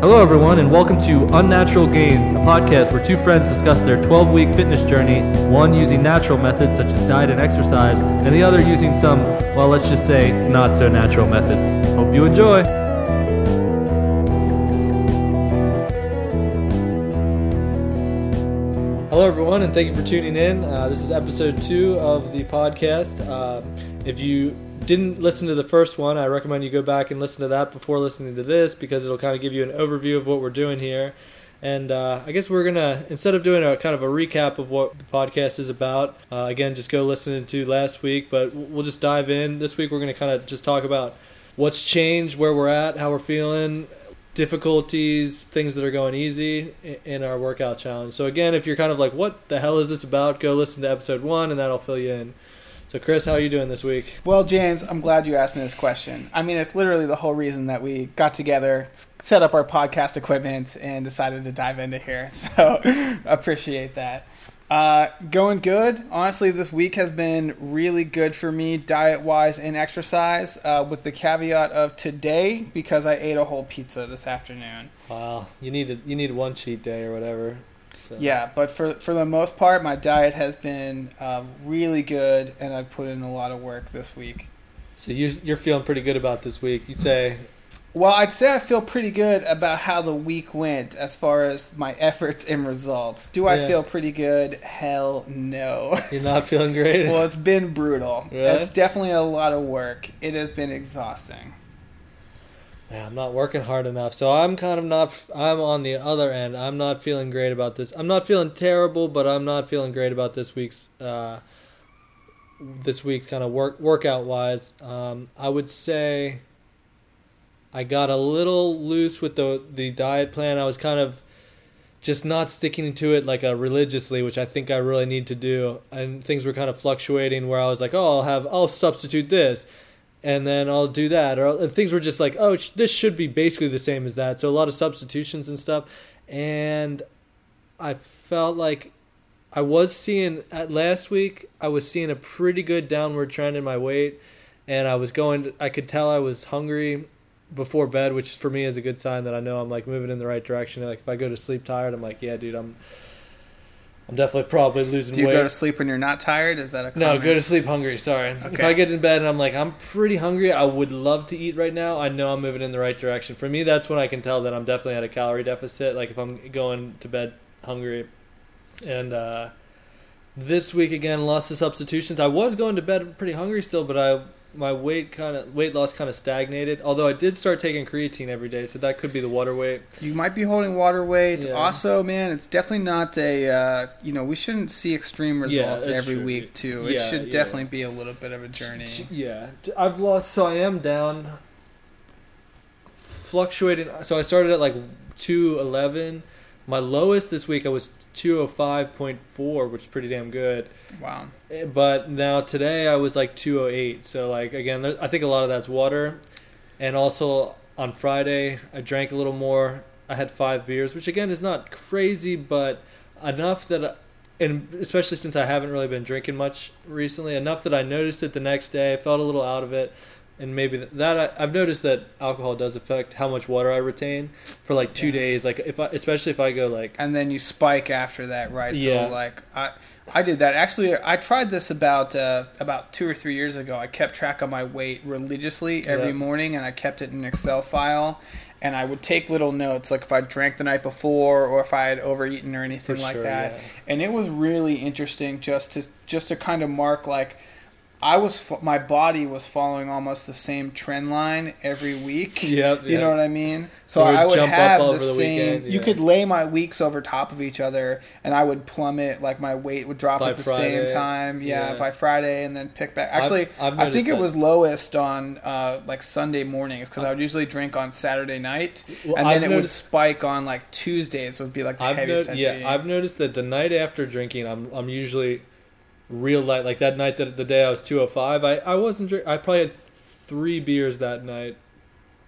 Hello, everyone, and welcome to Unnatural Gains, a podcast where two friends discuss their 12 week fitness journey, one using natural methods such as diet and exercise, and the other using some, well, let's just say, not so natural methods. Hope you enjoy. Hello, everyone, and thank you for tuning in. Uh, this is episode two of the podcast. Uh, if you didn't listen to the first one, I recommend you go back and listen to that before listening to this because it'll kind of give you an overview of what we're doing here. And uh, I guess we're gonna instead of doing a kind of a recap of what the podcast is about, uh, again, just go listen to last week. But we'll just dive in this week. We're gonna kind of just talk about what's changed, where we're at, how we're feeling, difficulties, things that are going easy in our workout challenge. So again, if you're kind of like, what the hell is this about? Go listen to episode one, and that'll fill you in. So, Chris, how are you doing this week? Well, James, I'm glad you asked me this question. I mean, it's literally the whole reason that we got together, set up our podcast equipment, and decided to dive into here. So, appreciate that. Uh, going good. Honestly, this week has been really good for me, diet wise and exercise, uh, with the caveat of today because I ate a whole pizza this afternoon. Wow, you need a, you need one cheat day or whatever. So. Yeah, but for for the most part, my diet has been um, really good, and I've put in a lot of work this week. So you you're feeling pretty good about this week. you'd say. Well, I'd say I feel pretty good about how the week went as far as my efforts and results. Do I yeah. feel pretty good? Hell no. You're not feeling great? well, it's been brutal. Really? It's definitely a lot of work. It has been exhausting yeah, I'm not working hard enough. So I'm kind of not. I'm on the other end. I'm not feeling great about this. I'm not feeling terrible, but I'm not feeling great about this week's. Uh, this week's kind of work workout wise. Um, I would say. I got a little loose with the the diet plan. I was kind of just not sticking to it like a religiously, which I think I really need to do. And things were kind of fluctuating where I was like, oh, I'll have I'll substitute this and then I'll do that. Or things were just like, oh, this should be basically the same as that. So a lot of substitutions and stuff. And I felt like I was seeing at last week. I was seeing a pretty good downward trend in my weight, and I was going. I could tell I was hungry before bed, which for me is a good sign that I know I'm like moving in the right direction. Like if I go to sleep tired, I'm like, yeah, dude, I'm I'm definitely probably losing weight. Do you weight. go to sleep when you're not tired? Is that a no? Go to sleep hungry. Sorry. Okay. If I get in bed and I'm like I'm pretty hungry, I would love to eat right now. I know I'm moving in the right direction. For me, that's when I can tell that I'm definitely at a calorie deficit. Like if I'm going to bed hungry, and uh, this week again, lost the substitutions. I was going to bed pretty hungry still, but I my weight kind of weight loss kind of stagnated. Although I did start taking creatine every day, so that could be the water weight. You might be holding water weight. Yeah. Also, man, it's definitely not a uh, you know we shouldn't see extreme results yeah, every true. week too. It yeah, should definitely be a little bit of a journey. Yeah, I've lost. So I am down, fluctuating. So I started at like two eleven. My lowest this week I was 205.4, which is pretty damn good. Wow. Eh, but now today I was like 208. So like again, I think a lot of that's water, and also on Friday I drank a little more. I had five beers, which again is not crazy, but enough that, I, and especially since I haven't really been drinking much recently, enough that I noticed it the next day. I felt a little out of it and maybe that I, have noticed that alcohol does affect how much water I retain for like two yeah. days. Like if I, especially if I go like, and then you spike after that, right? Yeah. So like I, I did that actually. I tried this about uh, about two or three years ago. I kept track of my weight religiously every yep. morning, and I kept it in an Excel file. And I would take little notes, like if I drank the night before, or if I had overeaten or anything for like sure, that. Yeah. And it was really interesting just to just to kind of mark like I was my body was following almost the same trend line every week. Yep, you know what I mean. So I would have the, the, same. Weekend, yeah. You could lay my weeks over top of each other, and I would plummet. Like my weight would drop by at the Friday, same time. Yeah, yeah, by Friday, and then pick back. Actually, I've, I've i think it was lowest on uh, like Sunday mornings because I would usually drink on Saturday night, well, and then I've it noticed, would spike on like Tuesdays. Would be like the I've heaviest. yeah, I've noticed that the night after drinking, I'm I'm usually real light. Like that night that the day I was 205, I I wasn't drink. I probably had three beers that night.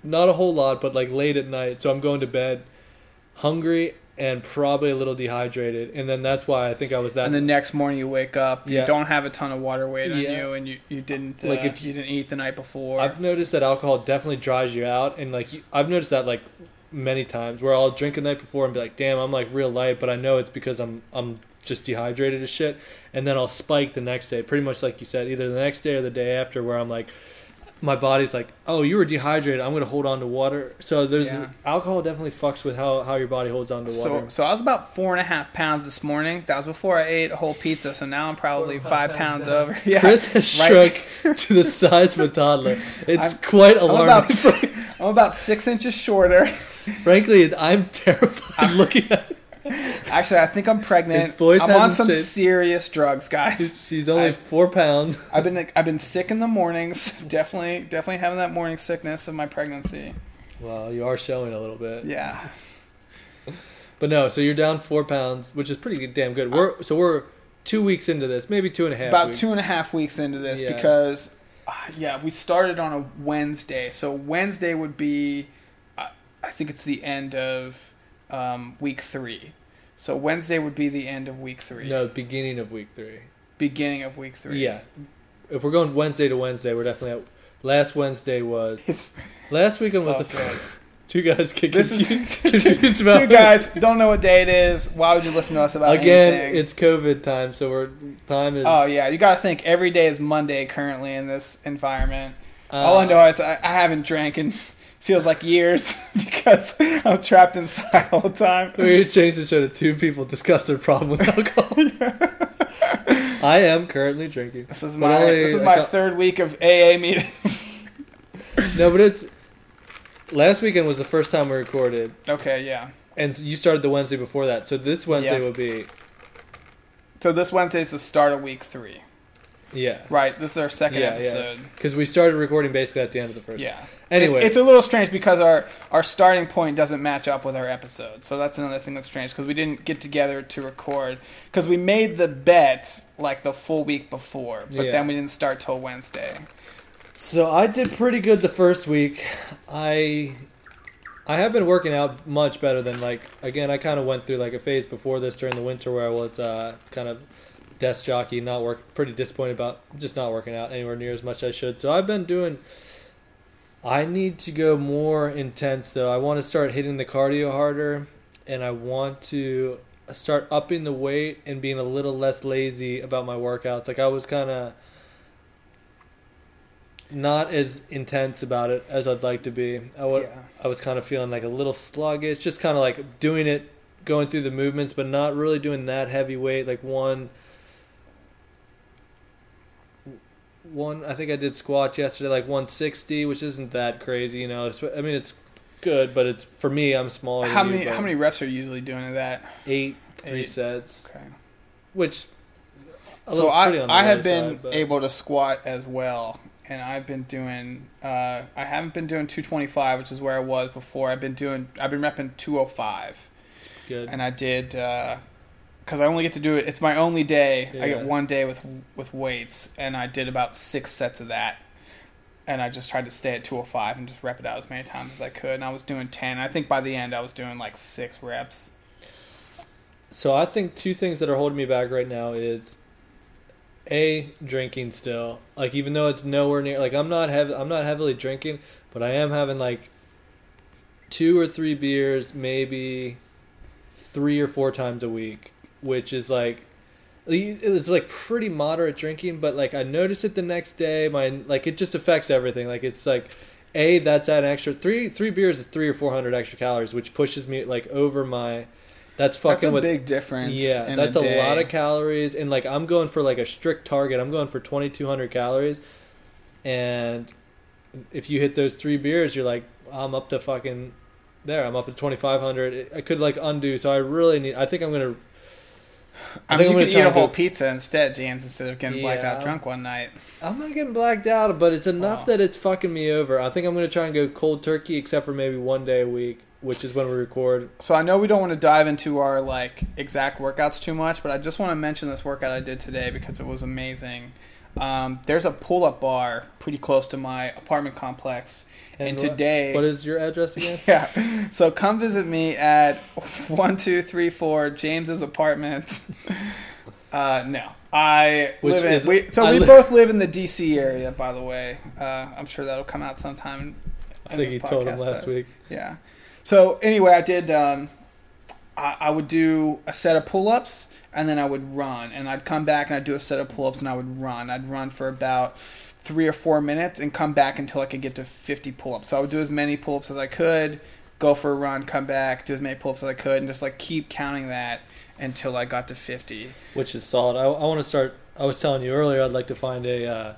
Not a whole lot, but like late at night. So I'm going to bed hungry and probably a little dehydrated, and then that's why I think I was that. And the next morning you wake up, you yeah. don't have a ton of water weight on you, and you, you didn't like uh, if you didn't eat the night before. I've noticed that alcohol definitely dries you out, and like you, I've noticed that like many times where I'll drink the night before and be like, "Damn, I'm like real light," but I know it's because I'm I'm just dehydrated as shit, and then I'll spike the next day, pretty much like you said, either the next day or the day after, where I'm like, my body's like, oh, you were dehydrated. I'm going to hold on to water. So there's yeah. alcohol definitely fucks with how, how your body holds on to water. So, so I was about four and a half pounds this morning. That was before I ate a whole pizza. So now I'm probably five pounds, pounds over. Yeah, Chris has right. shrunk to the size of a toddler. It's I'm, quite alarming. I'm about, I'm about six inches shorter. Frankly, I'm terrified I'm, looking at. Actually, I think I'm pregnant. I'm on some changed. serious drugs, guys. She's only I've, four pounds. I've been I've been sick in the mornings. definitely definitely having that morning sickness of my pregnancy. Well, you are showing a little bit. Yeah. But no, so you're down four pounds, which is pretty damn good. We're so we're two weeks into this, maybe two and a half. About weeks. two and a half weeks into this yeah. because, uh, yeah, we started on a Wednesday. So Wednesday would be, uh, I think it's the end of um, week three. So Wednesday would be the end of week three. No, beginning of week three. Beginning of week three. Yeah. If we're going Wednesday to Wednesday, we're definitely at. Last Wednesday was. Last weekend was the. Two guys get this confused, is, confused two, two guys don't know what day it is. Why would you listen to us about Again, anything? it's COVID time, so we're time is. Oh yeah, you got to think every day is Monday currently in this environment. Uh, All I know is I, I haven't drank in feels like years because I'm trapped inside all the time. We changed the show to two people discuss their problem with alcohol. I am currently drinking. This is my this is my third week of AA meetings. no, but it's last weekend was the first time we recorded. Okay, yeah. And you started the Wednesday before that, so this Wednesday yeah. will be. So this Wednesday is the start of week three. Yeah. Right. This is our second yeah, episode. Because we started recording basically at the end of the first. Yeah. One. Anyway, it's, it's, a little strange because our our starting point doesn't match up with our episode, so that's another thing that's strange because we didn't get together to record because we made the bet like the full week before, but yeah. then we didn't start till Wednesday. So I did pretty good the first week. I I have been working out much better than like again. I kind of went through like a phase before this during the winter where I was uh, kind of desk jockey, not work. Pretty disappointed about just not working out anywhere near as much as I should. So I've been doing. I need to go more intense though. I want to start hitting the cardio harder, and I want to start upping the weight and being a little less lazy about my workouts. Like I was kind of not as intense about it as I'd like to be. I was, yeah. I was kind of feeling like a little sluggish, just kind of like doing it, going through the movements, but not really doing that heavy weight. Like one one. I think I did squats yesterday, like 160, which isn't that crazy, you know. I mean, it's good, but it's for me. I'm smaller. How many? You, how many reps are you usually doing of that? Eight, three Eight. sets. Okay. Which. So I I have been side, able to squat as well, and I've been doing. Uh, I haven't been doing 225, which is where I was before. I've been doing. I've been repping 205. Good. And I did. Uh, because I only get to do it. It's my only day. Yeah. I get one day with with weights, and I did about six sets of that. And I just tried to stay at 205 and just rep it out as many times as I could. And I was doing 10. I think by the end, I was doing like six reps. So I think two things that are holding me back right now is a drinking still. Like even though it's nowhere near like I'm not heavy, I'm not heavily drinking, but I am having like two or three beers, maybe three or four times a week which is like it's like pretty moderate drinking, but like I notice it the next day. My like it just affects everything. Like it's like a that's an extra three three beers is three or four hundred extra calories, which pushes me like over my. That's fucking that's a with, big difference. Yeah, that's a, a lot of calories, and like I'm going for like a strict target. I'm going for twenty two hundred calories, and if you hit those three beers, you're like I'm up to fucking there. I'm up to twenty five hundred. I could like undo, so I really need. I think I'm gonna I, I mean, you could eat a whole pizza instead, James, instead of getting yeah. blacked out drunk one night. I'm not getting blacked out, but it's enough wow. that it's fucking me over. I think I'm going to try and go cold turkey, except for maybe one day a week, which is when we record. So I know we don't want to dive into our like exact workouts too much, but I just want to mention this workout I did today because it was amazing. Um, there's a pull-up bar pretty close to my apartment complex and, and today, what is your address again? Yeah, so come visit me at one two three four James's apartment. Uh, no, I Which live in. We, so I we li- both live in the DC area, by the way. Uh, I'm sure that'll come out sometime I think you told him last but, week. Yeah. So anyway, I did. Um, I, I would do a set of pull-ups and then I would run, and I'd come back and I'd do a set of pull-ups and I would run. I'd run for about three or four minutes and come back until I could get to 50 pull-ups. So I would do as many pull-ups as I could, go for a run, come back, do as many pull-ups as I could, and just like keep counting that until I got to 50. Which is solid. I, I want to start. I was telling you earlier, I'd like to find a uh,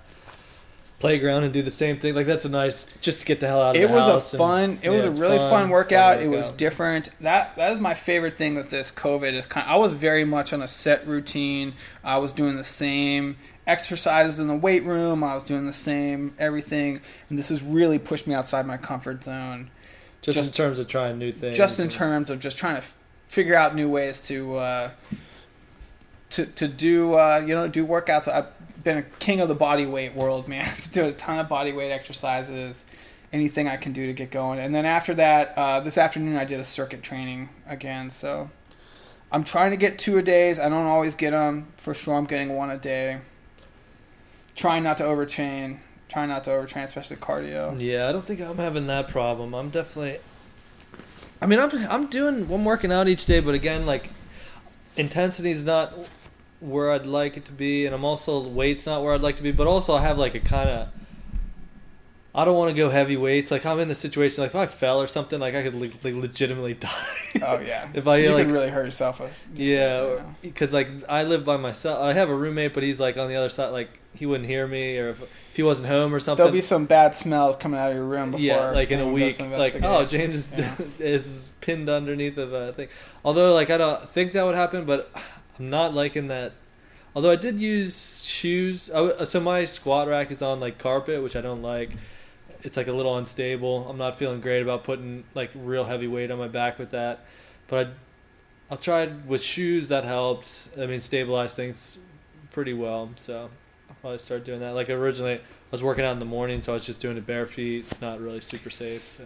playground and do the same thing. Like that's a nice, just to get the hell out of it was a fun. And, it was yeah, a really fun, fun, workout. fun It was different. That that is my favorite thing with this COVID is kind. I was very much on a set routine. I was doing the same exercises in the weight room. I was doing the same everything, and this has really pushed me outside my comfort zone. Just, just in terms of trying new things. Just in terms of just trying to f- figure out new ways to. Uh, to, to do uh, you know do workouts. I've been a king of the body weight world, man. do a ton of body weight exercises, anything I can do to get going. And then after that, uh, this afternoon I did a circuit training again. So I'm trying to get two a days. I don't always get them. For sure, I'm getting one a day. Trying not to overtrain. Trying not to overtrain, especially cardio. Yeah, I don't think I'm having that problem. I'm definitely. I mean, I'm I'm doing I'm working out each day, but again, like intensity is not where I'd like it to be, and I'm also weight's not where I'd like to be. But also, I have like a kind of I don't want to go heavy weights. Like I'm in a situation like if I fell or something, like I could like legitimately die. Oh yeah. if I you like, could really hurt yourself with. Yeah, because like I live by myself. I have a roommate, but he's like on the other side. Like he wouldn't hear me, or if, if he wasn't home or something. There'll be some bad smells coming out of your room before. Yeah, like in a week, like oh James is, yeah. is pinned underneath of a thing. Although like I don't think that would happen, but I'm not liking that. Although I did use shoes, I, so my squat rack is on like carpet, which I don't like. It's like a little unstable. I'm not feeling great about putting like real heavy weight on my back with that, but I, I'll try with shoes. That helped. I mean, stabilize things pretty well. So I'll probably start doing that. Like originally, I was working out in the morning, so I was just doing it bare feet. It's not really super safe. So.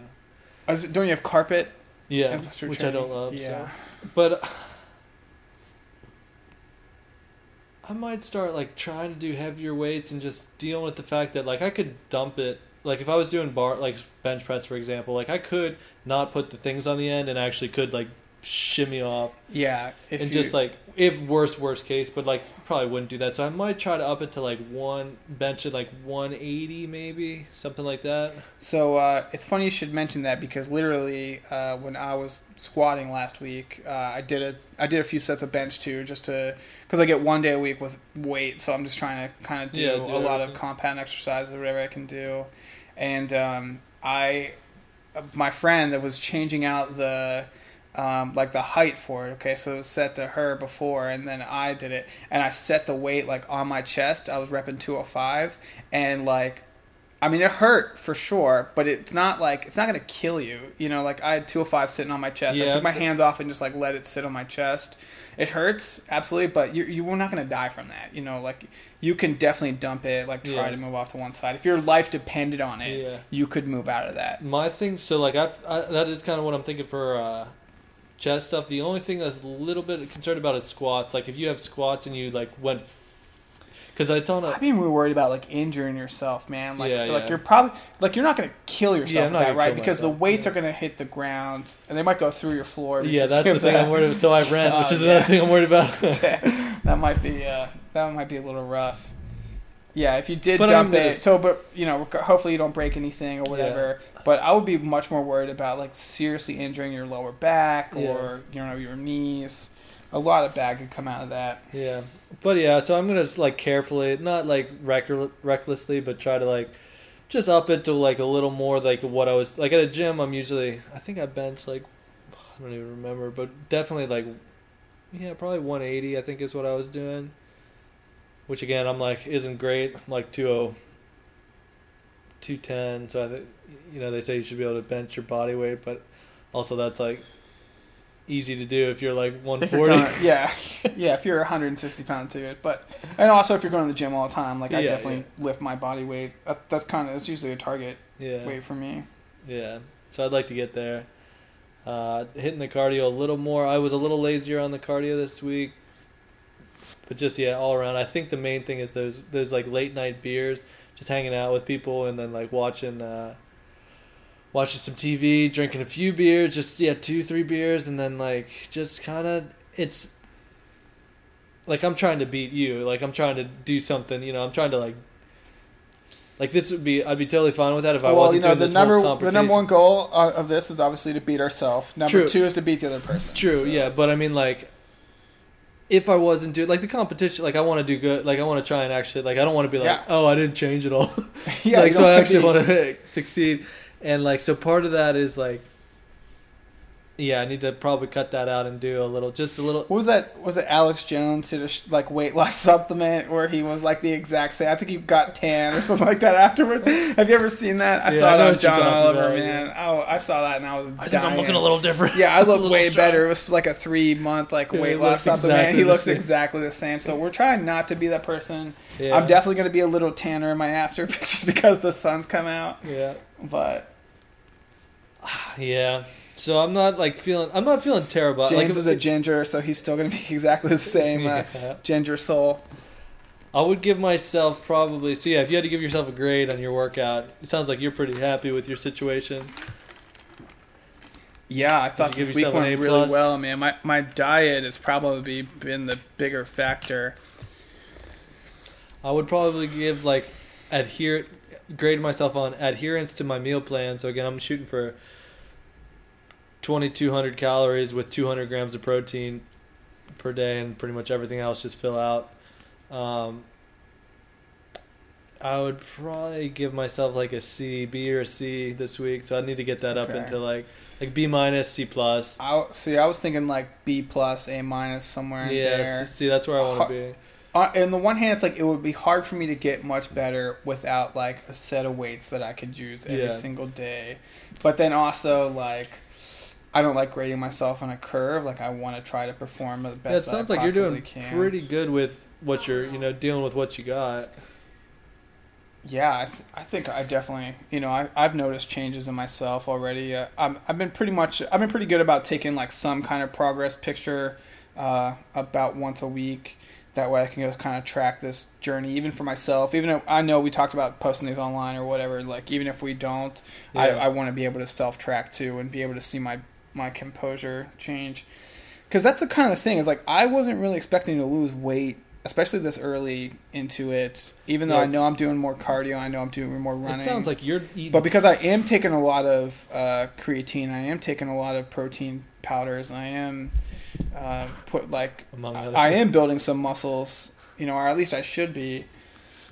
Was, don't you have carpet? Yeah, which training? I don't love. Yeah. So. But I might start like trying to do heavier weights and just dealing with the fact that like I could dump it. Like if I was doing bar like bench press for example, like I could not put the things on the end and actually could like shimmy off. Yeah, and you, just like if worst worst case, but like probably wouldn't do that. So I might try to up it to like one bench at like one eighty maybe something like that. So uh, it's funny you should mention that because literally uh, when I was squatting last week, uh, I did a I did a few sets of bench too, just to because I get one day a week with weight, so I'm just trying to kind of do, yeah, do a lot of compound exercises or whatever I can do, and um, I my friend that was changing out the um, like the height for it. Okay, so it was set to her before, and then I did it, and I set the weight like on my chest. I was repping 205, and like, I mean, it hurt for sure, but it's not like it's not gonna kill you. You know, like I had 205 sitting on my chest. Yeah, I took my hands off and just like let it sit on my chest. It hurts absolutely, but you you're not gonna die from that. You know, like you can definitely dump it, like try yeah. to move off to one side. If your life depended on it, yeah. you could move out of that. My thing, so like I, I that is kind of what I'm thinking for. uh chest stuff. The only thing that's a little bit concerned about is squats. Like if you have squats and you like went because it's on a. I'd be more worried about like injuring yourself, man. Like, yeah, like yeah. you're probably like you're not gonna kill yourself yeah, that, right? Because myself. the weights are gonna hit the ground and they might go through your floor. Yeah, that's the thing that. I'm worried. about. So I rent, which is another thing I'm worried about. that might be uh, that might be a little rough. Yeah, if you did but dump it, so but you know, hopefully you don't break anything or whatever. But I would be much more worried about like seriously injuring your lower back or you know your knees. A lot of bad could come out of that. Yeah, but yeah, so I'm gonna just like carefully, not like reck- recklessly, but try to like just up it to like a little more like what I was like at a gym. I'm usually I think I bench like I don't even remember, but definitely like yeah, probably 180. I think is what I was doing which again I'm like isn't great. I'm like 20, 210. So I think you know they say you should be able to bench your body weight, but also that's like easy to do if you're like 140. You're gonna, yeah, yeah. If you're 160 pound to it, but and also if you're going to the gym all the time, like I yeah, definitely yeah. lift my body weight. That, that's kind of that's usually a target yeah. weight for me. Yeah, so I'd like to get there. Uh, hitting the cardio a little more. I was a little lazier on the cardio this week. But just yeah, all around. I think the main thing is those those like late night beers, just hanging out with people and then like watching uh, watching some TV, drinking a few beers, just yeah, two three beers, and then like just kind of it's like I'm trying to beat you, like I'm trying to do something, you know, I'm trying to like like this would be, I'd be totally fine with that if I well, wasn't you know, doing the this number the number one goal of this is obviously to beat ourselves. Number True. two is to beat the other person. True, so. yeah, but I mean like if I wasn't doing like the competition, like I want to do good, like I want to try and actually like I don't want to be like, yeah. oh, I didn't change at all. yeah, like so I actually want to succeed, and like so part of that is like yeah, I need to probably cut that out and do a little, just a little. What was that? Was it Alex Jones did a like weight loss supplement where he was like the exact same? I think he got tan or something like that afterwards. Have you ever seen that? I yeah, saw I it on John Oliver, about, man. Yeah. Oh, I saw that and I was. I dying. think I'm looking a little different. Yeah, I look way strong. better. It was like a three month like yeah, weight loss supplement. Exactly he looks same. exactly the same. So we're trying not to be that person. Yeah. I'm definitely going to be a little tanner in my after pictures because the sun's come out. Yeah, but yeah. So I'm not like feeling. I'm not feeling terrible. James like, is a ginger, so he's still going to be exactly the same uh, ginger soul. I would give myself probably. So yeah, if you had to give yourself a grade on your workout, it sounds like you're pretty happy with your situation. Yeah, I thought this week went really well, man. My my diet has probably been the bigger factor. I would probably give like adhere grade myself on adherence to my meal plan. So again, I'm shooting for 2200 calories with 200 grams of protein per day and pretty much everything else just fill out. Um, i would probably give myself like a c b or C this week. So i need to get that okay. up into like like b minus c plus. I see i was thinking like b plus a minus somewhere in yeah, there. see that's where i want to be uh, on the one hand, it's like it would be hard for me to get much better without like a set of weights that I could use every yeah. single day. But then also like I don't like grading myself on a curve. Like I want to try to perform the best. Yeah, it sounds like you're doing can. pretty good with what you're, you know, dealing with what you got. Yeah, I, th- I think I definitely, you know, I, I've noticed changes in myself already. Uh, I'm, I've been pretty much, I've been pretty good about taking like some kind of progress picture uh, about once a week. That way I can just kind of track this journey, even for myself. Even if I know we talked about posting these online or whatever, like even if we don't, yeah. I, I want to be able to self track too and be able to see my my composure change because that's the kind of thing is like I wasn't really expecting to lose weight, especially this early into it. Even though yeah, I know I'm doing more cardio, I know I'm doing more running. It sounds like you're eating. But because I am taking a lot of uh, creatine, I am taking a lot of protein powders. I am uh, put like I am building some muscles, you know, or at least I should be.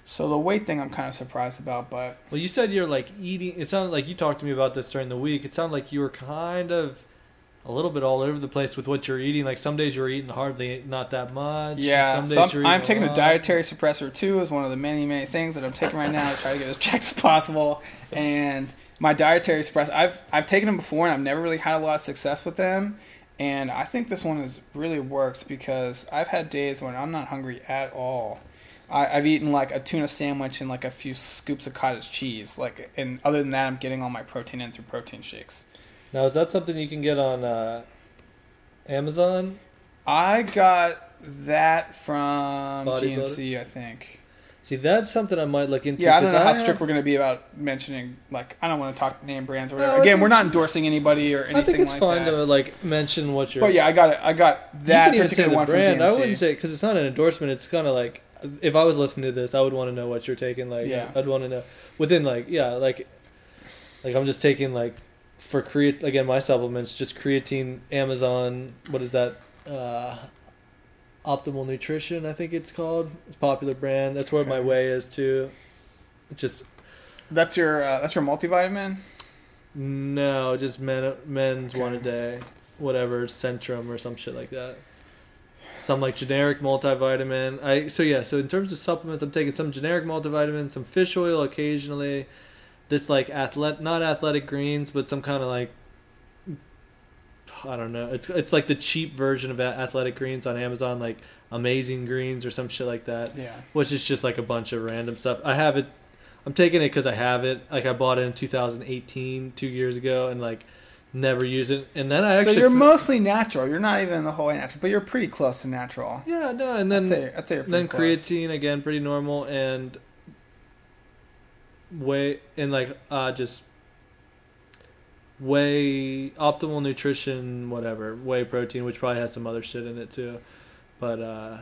So the weight thing, I'm kind of surprised about. But well, you said you're like eating. It sounded like you talked to me about this during the week. It sounded like you were kind of a little bit all over the place with what you're eating. Like some days you're eating hardly not that much. Yeah, some so I'm, I'm taking a, a dietary suppressor too. Is one of the many many things that I'm taking right now to try to get as checked as possible. And my dietary suppressor, I've I've taken them before and I've never really had a lot of success with them. And I think this one has really worked because I've had days when I'm not hungry at all. I, have eaten like a tuna sandwich and like a few scoops of cottage cheese. Like, and other than that, I'm getting all my protein in through protein shakes. Now, is that something you can get on uh, Amazon? I got that from GNC, I think. See, that's something I might look into. Yeah, I don't know I how have... strict we're going to be about mentioning. Like, I don't want to talk name brands or whatever. No, Again, we're not endorsing anybody or anything. I think it's like fine that. to like mention what you're. But yeah, I got it. I got that you can even particular one brand. I wouldn't say because it's not an endorsement. It's kind of like if I was listening to this, I would want to know what you're taking. Like, yeah. I'd want to know within like yeah, like like I'm just taking like for create again my supplements just creatine amazon what is that uh, optimal nutrition i think it's called. It's a popular brand. That's where okay. my whey is too. Just that's your uh, that's your multivitamin? No just men, men's okay. one a day. Whatever centrum or some shit like that. Some like generic multivitamin. I so yeah so in terms of supplements i'm taking some generic multivitamin some fish oil occasionally. This like athletic, not athletic greens, but some kind of like I don't know. It's it's like the cheap version of athletic greens on Amazon, like Amazing Greens or some shit like that. Yeah. Which is just like a bunch of random stuff. I have it. I'm taking it because I have it. Like I bought it in 2018, two years ago, and like never use it. And then I actually. So you're f- mostly natural. You're not even the whole whey natural, but you're pretty close to natural. Yeah, no, and then I'd say, I'd say then close. creatine again, pretty normal, and way and like uh just whey optimal nutrition whatever whey protein which probably has some other shit in it too but uh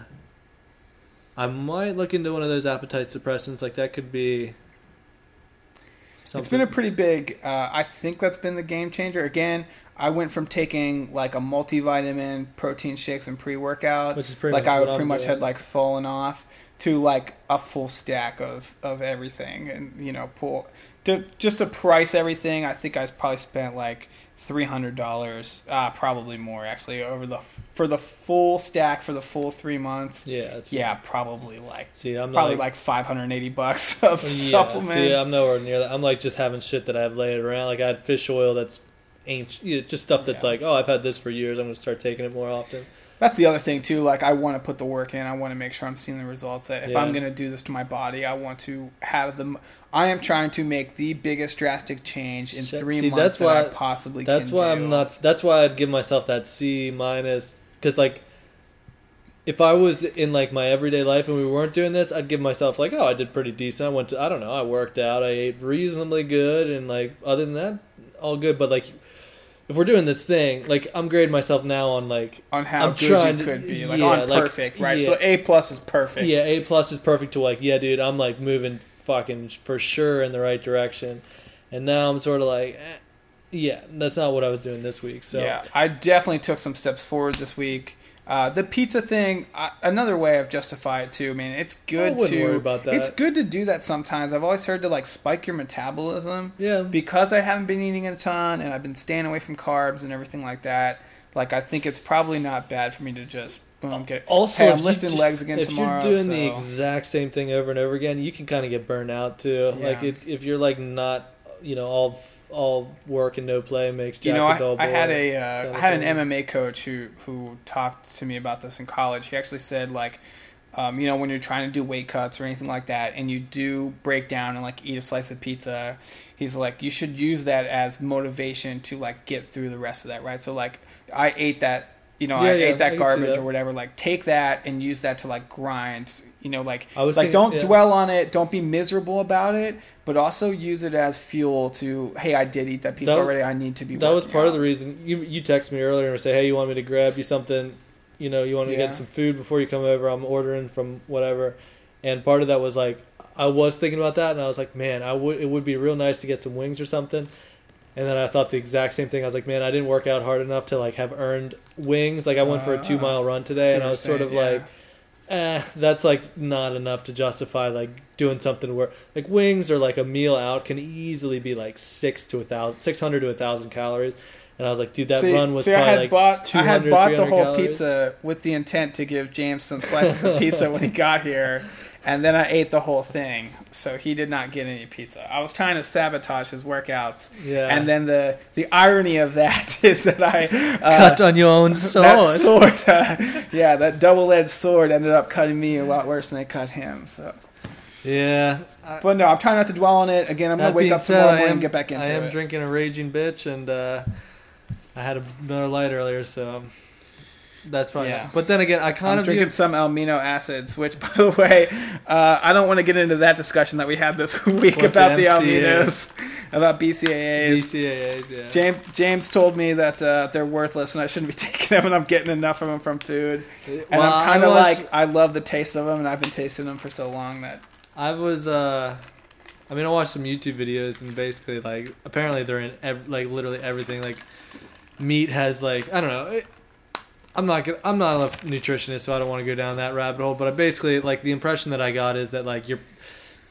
i might look into one of those appetite suppressants like that could be something. it's been a pretty big uh, i think that's been the game changer again i went from taking like a multivitamin protein shakes and pre-workout which is pretty like i pretty I'm much doing. had like fallen off to like a full stack of of everything and you know pull to just to price everything, I think I probably spent like three hundred dollars, uh, probably more actually over the for the full stack for the full three months. Yeah, yeah, probably like see, I'm probably like, like five hundred and eighty bucks of yeah, supplements. See, I'm nowhere near that. I'm like just having shit that I have laid around. Like I had fish oil that's ancient, you know, just stuff that's yeah. like, oh, I've had this for years. I'm gonna start taking it more often that's the other thing too. Like I want to put the work in. I want to make sure I'm seeing the results. That if yeah. I'm going to do this to my body, I want to have them. I am trying to make the biggest drastic change in three See, months that I possibly. Can. That's why do. I'm not. That's why I'd give myself that C minus because like. If I was in like my everyday life and we weren't doing this, I'd give myself like, oh, I did pretty decent. I went to, I don't know, I worked out, I ate reasonably good, and like other than that, all good. But like if we're doing this thing, like I'm grading myself now on like on how I'm good trying you could be, like yeah, on perfect, like, right? Yeah. So A plus is perfect. Yeah, A plus is perfect to like, yeah, dude, I'm like moving fucking for sure in the right direction, and now I'm sort of like, eh, yeah, that's not what I was doing this week. So yeah, I definitely took some steps forward this week. Uh, the pizza thing, uh, another way I've justified it too. I mean, it's good to. It's good to do that sometimes. I've always heard to like spike your metabolism. Yeah. Because I haven't been eating a ton and I've been staying away from carbs and everything like that. Like I think it's probably not bad for me to just boom get. Also, hey, I'm lifting you, legs again if tomorrow. If you're doing so. the exact same thing over and over again, you can kind of get burned out too. Yeah. Like if, if you're like not, you know, all all work and no play makes Jack you know, I, I had a uh, I had an MMA coach who who talked to me about this in college. He actually said like, um, you know, when you're trying to do weight cuts or anything like that, and you do break down and like eat a slice of pizza, he's like, you should use that as motivation to like get through the rest of that, right? So like, I ate that. You know, yeah, I yeah, ate that I garbage or whatever. Like, take that and use that to like grind you know, like like thinking, don't yeah. dwell on it, don't be miserable about it, but also use it as fuel to hey, I did eat that pizza that, already. I need to be. That was part out. of the reason you you text me earlier and say, hey, you want me to grab you something? You know, you want yeah. to get some food before you come over. I'm ordering from whatever, and part of that was like I was thinking about that, and I was like, man, I would it would be real nice to get some wings or something. And then I thought the exact same thing. I was like, man, I didn't work out hard enough to like have earned wings. Like I went for a ah. two mile run today, and I was sort of yeah. like eh, that's like not enough to justify like doing something where like wings or like a meal out can easily be like six to a thousand, six hundred to a thousand calories. And I was like, dude, that see, run was see, probably I had like bought, I had bought the whole calories. pizza with the intent to give James some slices of pizza when he got here and then I ate the whole thing. So he did not get any pizza. I was trying to sabotage his workouts. Yeah. And then the the irony of that is that I uh, cut on your own sword. That sword, uh, yeah, that double edged sword ended up cutting me a lot worse than it cut him. So. Yeah. I, but no, I'm trying not to dwell on it. Again, I'm gonna wake up said, tomorrow morning am, and get back into it. I am it. drinking a raging bitch, and uh, I had a Miller Lite earlier, so that's fine. Yeah. But then again, I kind I'm of drinking view... some amino acids, which, by the way, uh, I don't want to get into that discussion that we had this week about the, the aminos, about BCAAs. BCAAs, yeah. James James told me that uh, they're worthless and I shouldn't be taking them, and I'm getting enough of them from food. And well, I'm kind of like, I love the taste of them, and I've been tasting them for so long that I was. Uh, I mean, I watched some YouTube videos, and basically, like, apparently they're in ev- like literally everything. Like, meat has like I don't know. It, I'm not gonna, I'm not a nutritionist, so I don't want to go down that rabbit hole. But I basically like the impression that I got is that like you're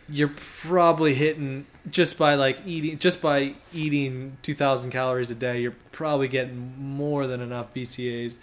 you're probably hitting just by like eating just by eating 2,000 calories a day. You're probably getting more than enough BCAAs.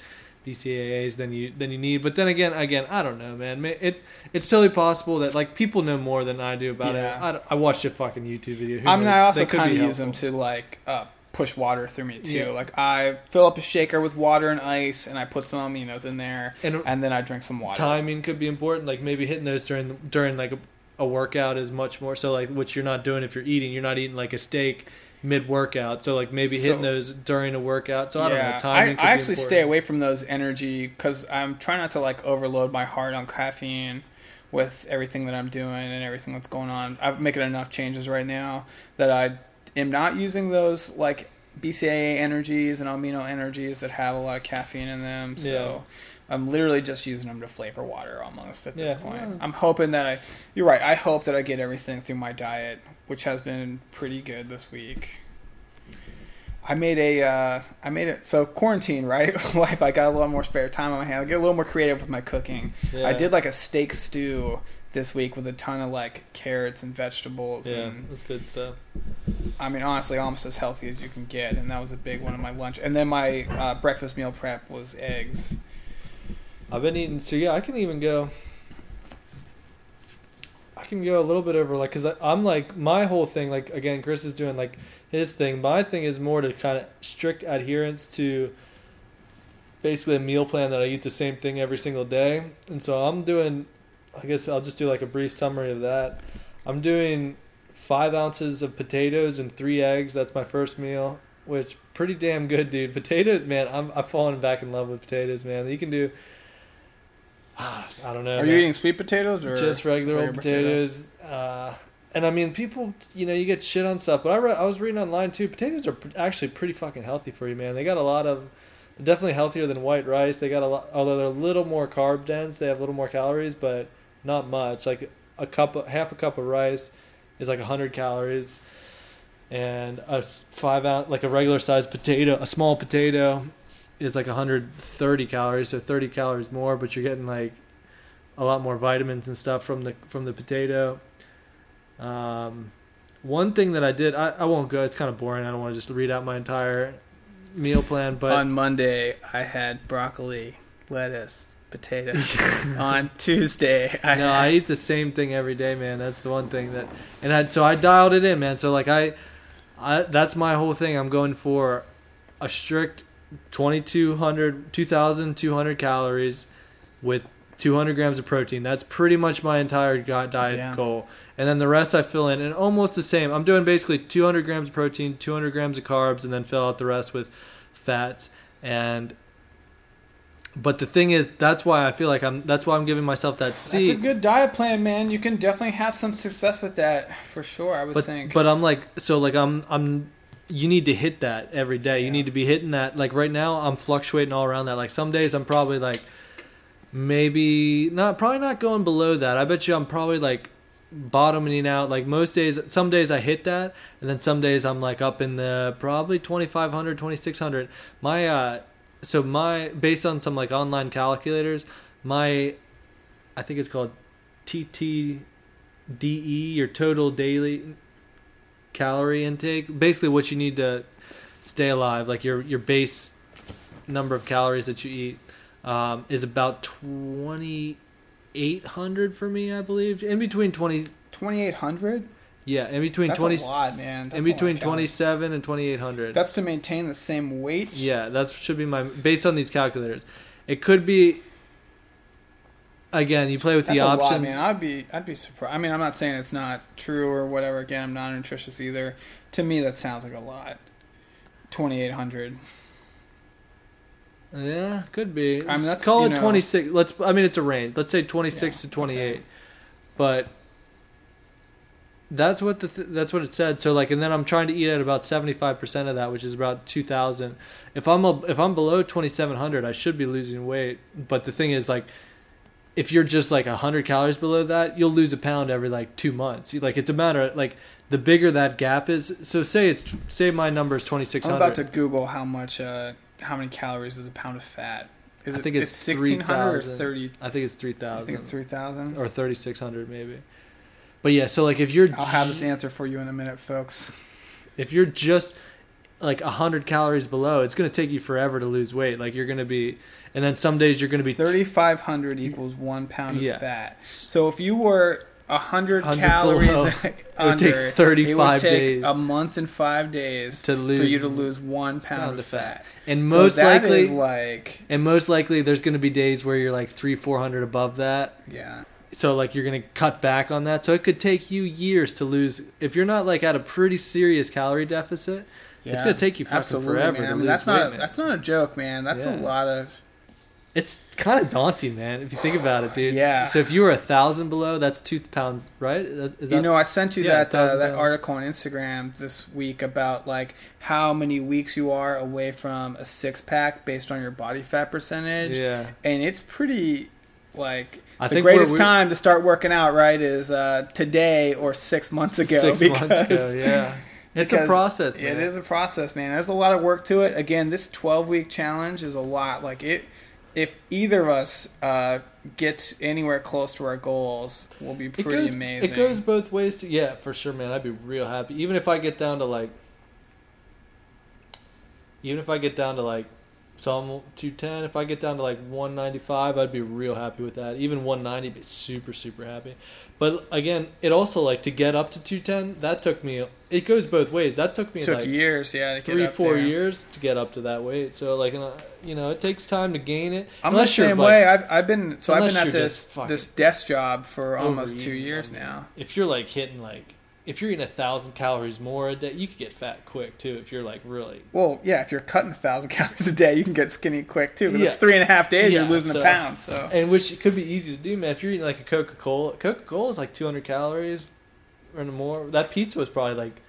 BCAAs than you than you need. But then again, again, I don't know, man. It it's totally possible that like people know more than I do about yeah. it. I, I watched a fucking YouTube video. Who I mean, knows? I also kind of use them to like uh, push water through me too. Yeah. Like I fill up a shaker with water and ice, and I put some aminos in there, and, and then I drink some water. Timing could be important. Like maybe hitting those during during like a, a workout is much more so like which you're not doing if you're eating. You're not eating like a steak mid workout. So like maybe hitting so, those during a workout. So I yeah, don't know. Timing I, I actually stay away from those energy because I'm trying not to like overload my heart on caffeine with everything that I'm doing and everything that's going on. I'm making enough changes right now that I am not using those like BCAA energies and amino energies that have a lot of caffeine in them. So yeah. I'm literally just using them to flavor water almost at this yeah. point. I'm hoping that I, you're right. I hope that I get everything through my diet, which has been pretty good this week. I made a, uh, I made it. So quarantine, right? Life. I got a little more spare time on my hands. I get a little more creative with my cooking. Yeah. I did like a steak stew this week with a ton of like carrots and vegetables. Yeah, and, that's good stuff. I mean, honestly, almost as healthy as you can get, and that was a big one of my lunch. And then my uh, breakfast meal prep was eggs. I've been eating, so yeah, I can even go. I can go a little bit over, like, cause I, I'm like my whole thing. Like again, Chris is doing like his thing. My thing is more to kind of strict adherence to basically a meal plan that I eat the same thing every single day. And so I'm doing I guess I'll just do like a brief summary of that. I'm doing five ounces of potatoes and three eggs. That's my first meal, which pretty damn good, dude. Potatoes, man. I'm I've fallen back in love with potatoes, man. You can do. I don't know. Are man. you eating sweet potatoes or just regular, old potatoes? potatoes? Uh, and I mean, people, you know, you get shit on stuff, but I re- I was reading online too. Potatoes are actually pretty fucking healthy for you, man. They got a lot of definitely healthier than white rice. They got a lot, although they're a little more carb dense. They have a little more calories, but not much. Like a cup, of, half a cup of rice is like hundred calories, and a five ounce, like a regular sized potato, a small potato, is like 130 calories. So 30 calories more, but you're getting like a lot more vitamins and stuff from the from the potato. Um, one thing that I did, I, I won't go. It's kind of boring. I don't want to just read out my entire meal plan. But on Monday, I had broccoli, lettuce, potatoes. on Tuesday, I no. I eat the same thing every day, man. That's the one thing that, and I so I dialed it in, man. So like I, I that's my whole thing. I'm going for a strict 2200 2200 calories with 200 grams of protein that's pretty much my entire diet Damn. goal and then the rest i fill in and almost the same i'm doing basically 200 grams of protein 200 grams of carbs and then fill out the rest with fats and but the thing is, that's why I feel like I'm. That's why I'm giving myself that C. That's a good diet plan, man. You can definitely have some success with that for sure. I would but, think. But I'm like, so like I'm I'm. You need to hit that every day. Yeah. You need to be hitting that. Like right now, I'm fluctuating all around that. Like some days I'm probably like, maybe not. Probably not going below that. I bet you I'm probably like bottoming out like most days some days i hit that and then some days i'm like up in the probably 2500 2600 my uh so my based on some like online calculators, my I think it's called TDEE your total daily calorie intake. Basically, what you need to stay alive, like your your base number of calories that you eat, um, is about twenty eight hundred for me, I believe. In between twenty. Twenty eight hundred. Yeah, in between that's twenty. A lot, man. That's in between twenty seven and twenty eight hundred. That's to maintain the same weight. Yeah, that should be my based on these calculators. It could be. Again, you play with that's the options. Lot, man. I'd be, I'd be surprised. I mean, I'm not saying it's not true or whatever. Again, I'm not nutritious either. To me, that sounds like a lot. Twenty eight hundred. Yeah, could be. I mean, let's call it twenty six. Let's. I mean, it's a range. Let's say twenty six yeah, to twenty eight. Okay. But that's what the th- that's what it said. So like, and then I'm trying to eat at about 75 percent of that, which is about 2,000. If I'm a, if I'm below 2,700, I should be losing weight. But the thing is, like, if you're just like 100 calories below that, you'll lose a pound every like two months. Like, it's a matter of, like the bigger that gap is. So say it's say my number is 2,600. I'm about to Google how much uh, how many calories is a pound of fat. Is I think it's, it's 1,600 or 30. I think it's 3,000. I think it's 3,000 or 3,600 maybe. But yeah, so like if you're, I'll have this answer for you in a minute, folks. If you're just like hundred calories below, it's gonna take you forever to lose weight. Like you're gonna be, and then some days you're gonna be thirty five hundred equals one pound of yeah. fat. So if you were hundred calories below, under, it would take thirty five days, a month and five days to lose for you to lose one pound, pound of fat. fat. And most so likely, like, and most likely, there's going to be days where you're like three, four hundred above that. Yeah so like you're gonna cut back on that so it could take you years to lose if you're not like at a pretty serious calorie deficit yeah, it's gonna take you fucking forever man. I mean, that's weight, not a, that's not a joke man that's yeah. a lot of It's kind of daunting, man. If you think about it, dude. Yeah. So if you were a thousand below, that's two pounds, right? Is that, you know, I sent you yeah, that uh, that article on Instagram this week about like how many weeks you are away from a six pack based on your body fat percentage. Yeah. And it's pretty like I the greatest time to start working out, right, is uh, today or six months ago. Six because, months ago, yeah. It's a process. Man. It is a process, man. There's a lot of work to it. Again, this 12 week challenge is a lot. Like it, if either of us uh, gets anywhere close to our goals, will be pretty it goes, amazing. It goes both ways. To, yeah, for sure, man. I'd be real happy. Even if I get down to like, even if I get down to like some 210. If I get down to like 195, I'd be real happy with that. Even 190, be super super happy. But again, it also like to get up to 210. That took me. It goes both ways. That took me took like years, yeah, three four there. years to get up to that weight. So like, uh, you know, it takes time to gain it. I'm the same way. I've, I've been so I've been at this this desk job for almost two years now. If you're like hitting like if you're eating a thousand calories more a day, you could get fat quick too. If you're like really well, yeah. If you're cutting a thousand calories a day, you can get skinny quick too. But yeah. it's three and a half days, yeah, you're losing so, a pound. So and which could be easy to do, man. If you're eating like a Coca Cola, Coca Cola is like 200 calories or more. That pizza was probably like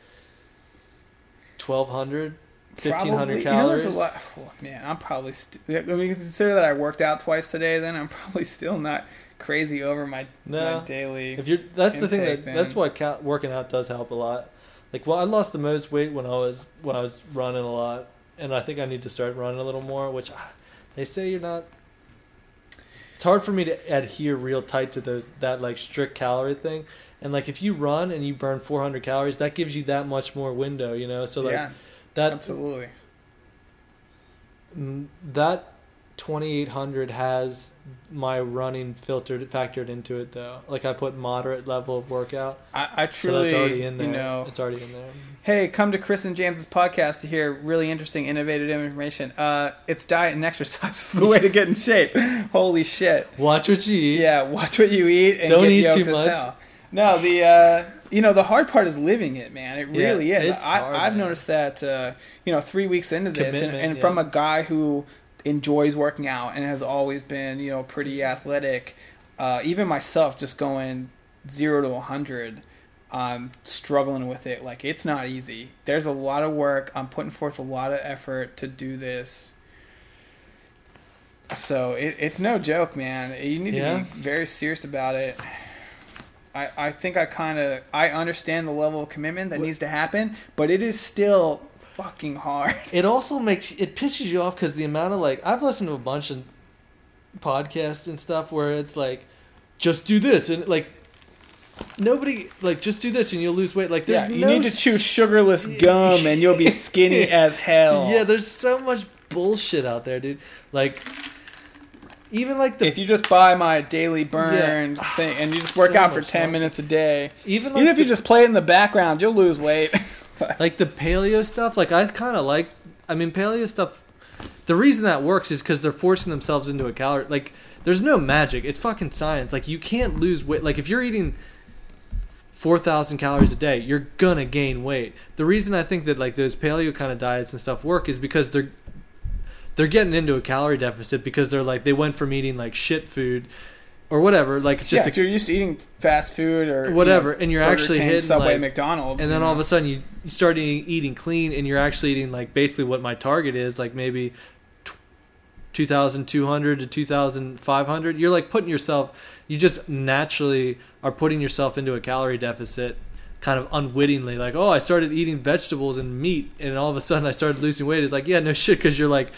1200. 1500 calories. You know, lot, oh, man, I'm probably. St- I mean, consider that I worked out twice today. Then I'm probably still not crazy over my, no. my daily. If you're, that's the thing that thing. that's why working out does help a lot. Like, well, I lost the most weight when I was when I was running a lot, and I think I need to start running a little more. Which ah, they say you're not. It's hard for me to adhere real tight to those that like strict calorie thing, and like if you run and you burn 400 calories, that gives you that much more window, you know. So like yeah, that absolutely. That 2800 has my running filtered factored into it though. Like I put moderate level of workout. I, I truly, so already in there. You know, it's already in there. Hey, come to Chris and James's podcast to hear really interesting, innovative information. Uh, it's diet and exercise is the way to get in shape. Holy shit! Watch what you eat. Yeah, watch what you eat and Don't get eat too much. Hell. No, the uh, you know the hard part is living it, man. It yeah, really is. I, man. noticed that uh, you know three weeks into this, and, and yeah. from a guy who enjoys working out and has always been, you know, pretty athletic. Uh, even myself, just going zero to 100, I'm struggling with it. Like, it's not easy. There's a lot of work. I'm putting forth a lot of effort to do this. So it, it's no joke, man. You need yeah. to be very serious about it. I, I think I kind of I understand the level of commitment that what? needs to happen, but it is still fucking hard. It also makes it pisses you off because the amount of like I've listened to a bunch of podcasts and stuff where it's like, just do this and like nobody like just do this and you'll lose weight. Like there's yeah, you no need to chew sugarless gum and you'll be skinny as hell. Yeah, there's so much bullshit out there, dude. Like even like the if you just buy my daily burn yeah. thing and you just work so out for ten minutes a day, even like even if the, you just play it in the background, you'll lose weight. like the paleo stuff, like I kind of like. I mean, paleo stuff. The reason that works is because they're forcing themselves into a calorie. Like, there's no magic. It's fucking science. Like, you can't lose weight. Like, if you're eating four thousand calories a day, you're gonna gain weight. The reason I think that like those paleo kind of diets and stuff work is because they're they're getting into a calorie deficit because they're like they went from eating like shit food or whatever. Like just yeah, if you're used to eating fast food or whatever, you know, and you're Burger actually King, hitting Subway, like, McDonald's, and then all know. of a sudden you, you start eating, eating clean, and you're actually eating like basically what my target is, like maybe. 2200 to 2500 you're like putting yourself you just naturally are putting yourself into a calorie deficit kind of unwittingly like oh i started eating vegetables and meat and all of a sudden i started losing weight it's like yeah no shit because you're like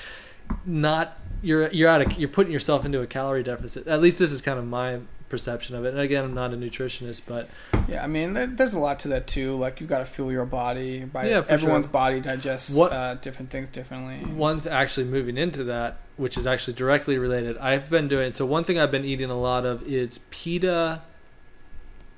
not you're you're out of you're putting yourself into a calorie deficit. At least this is kind of my perception of it. And again, I'm not a nutritionist, but yeah, I mean, there, there's a lot to that too. Like you got to fuel your body. By yeah, everyone's sure. body digests what, uh, different things differently. One th- actually moving into that, which is actually directly related. I've been doing so. One thing I've been eating a lot of is pita.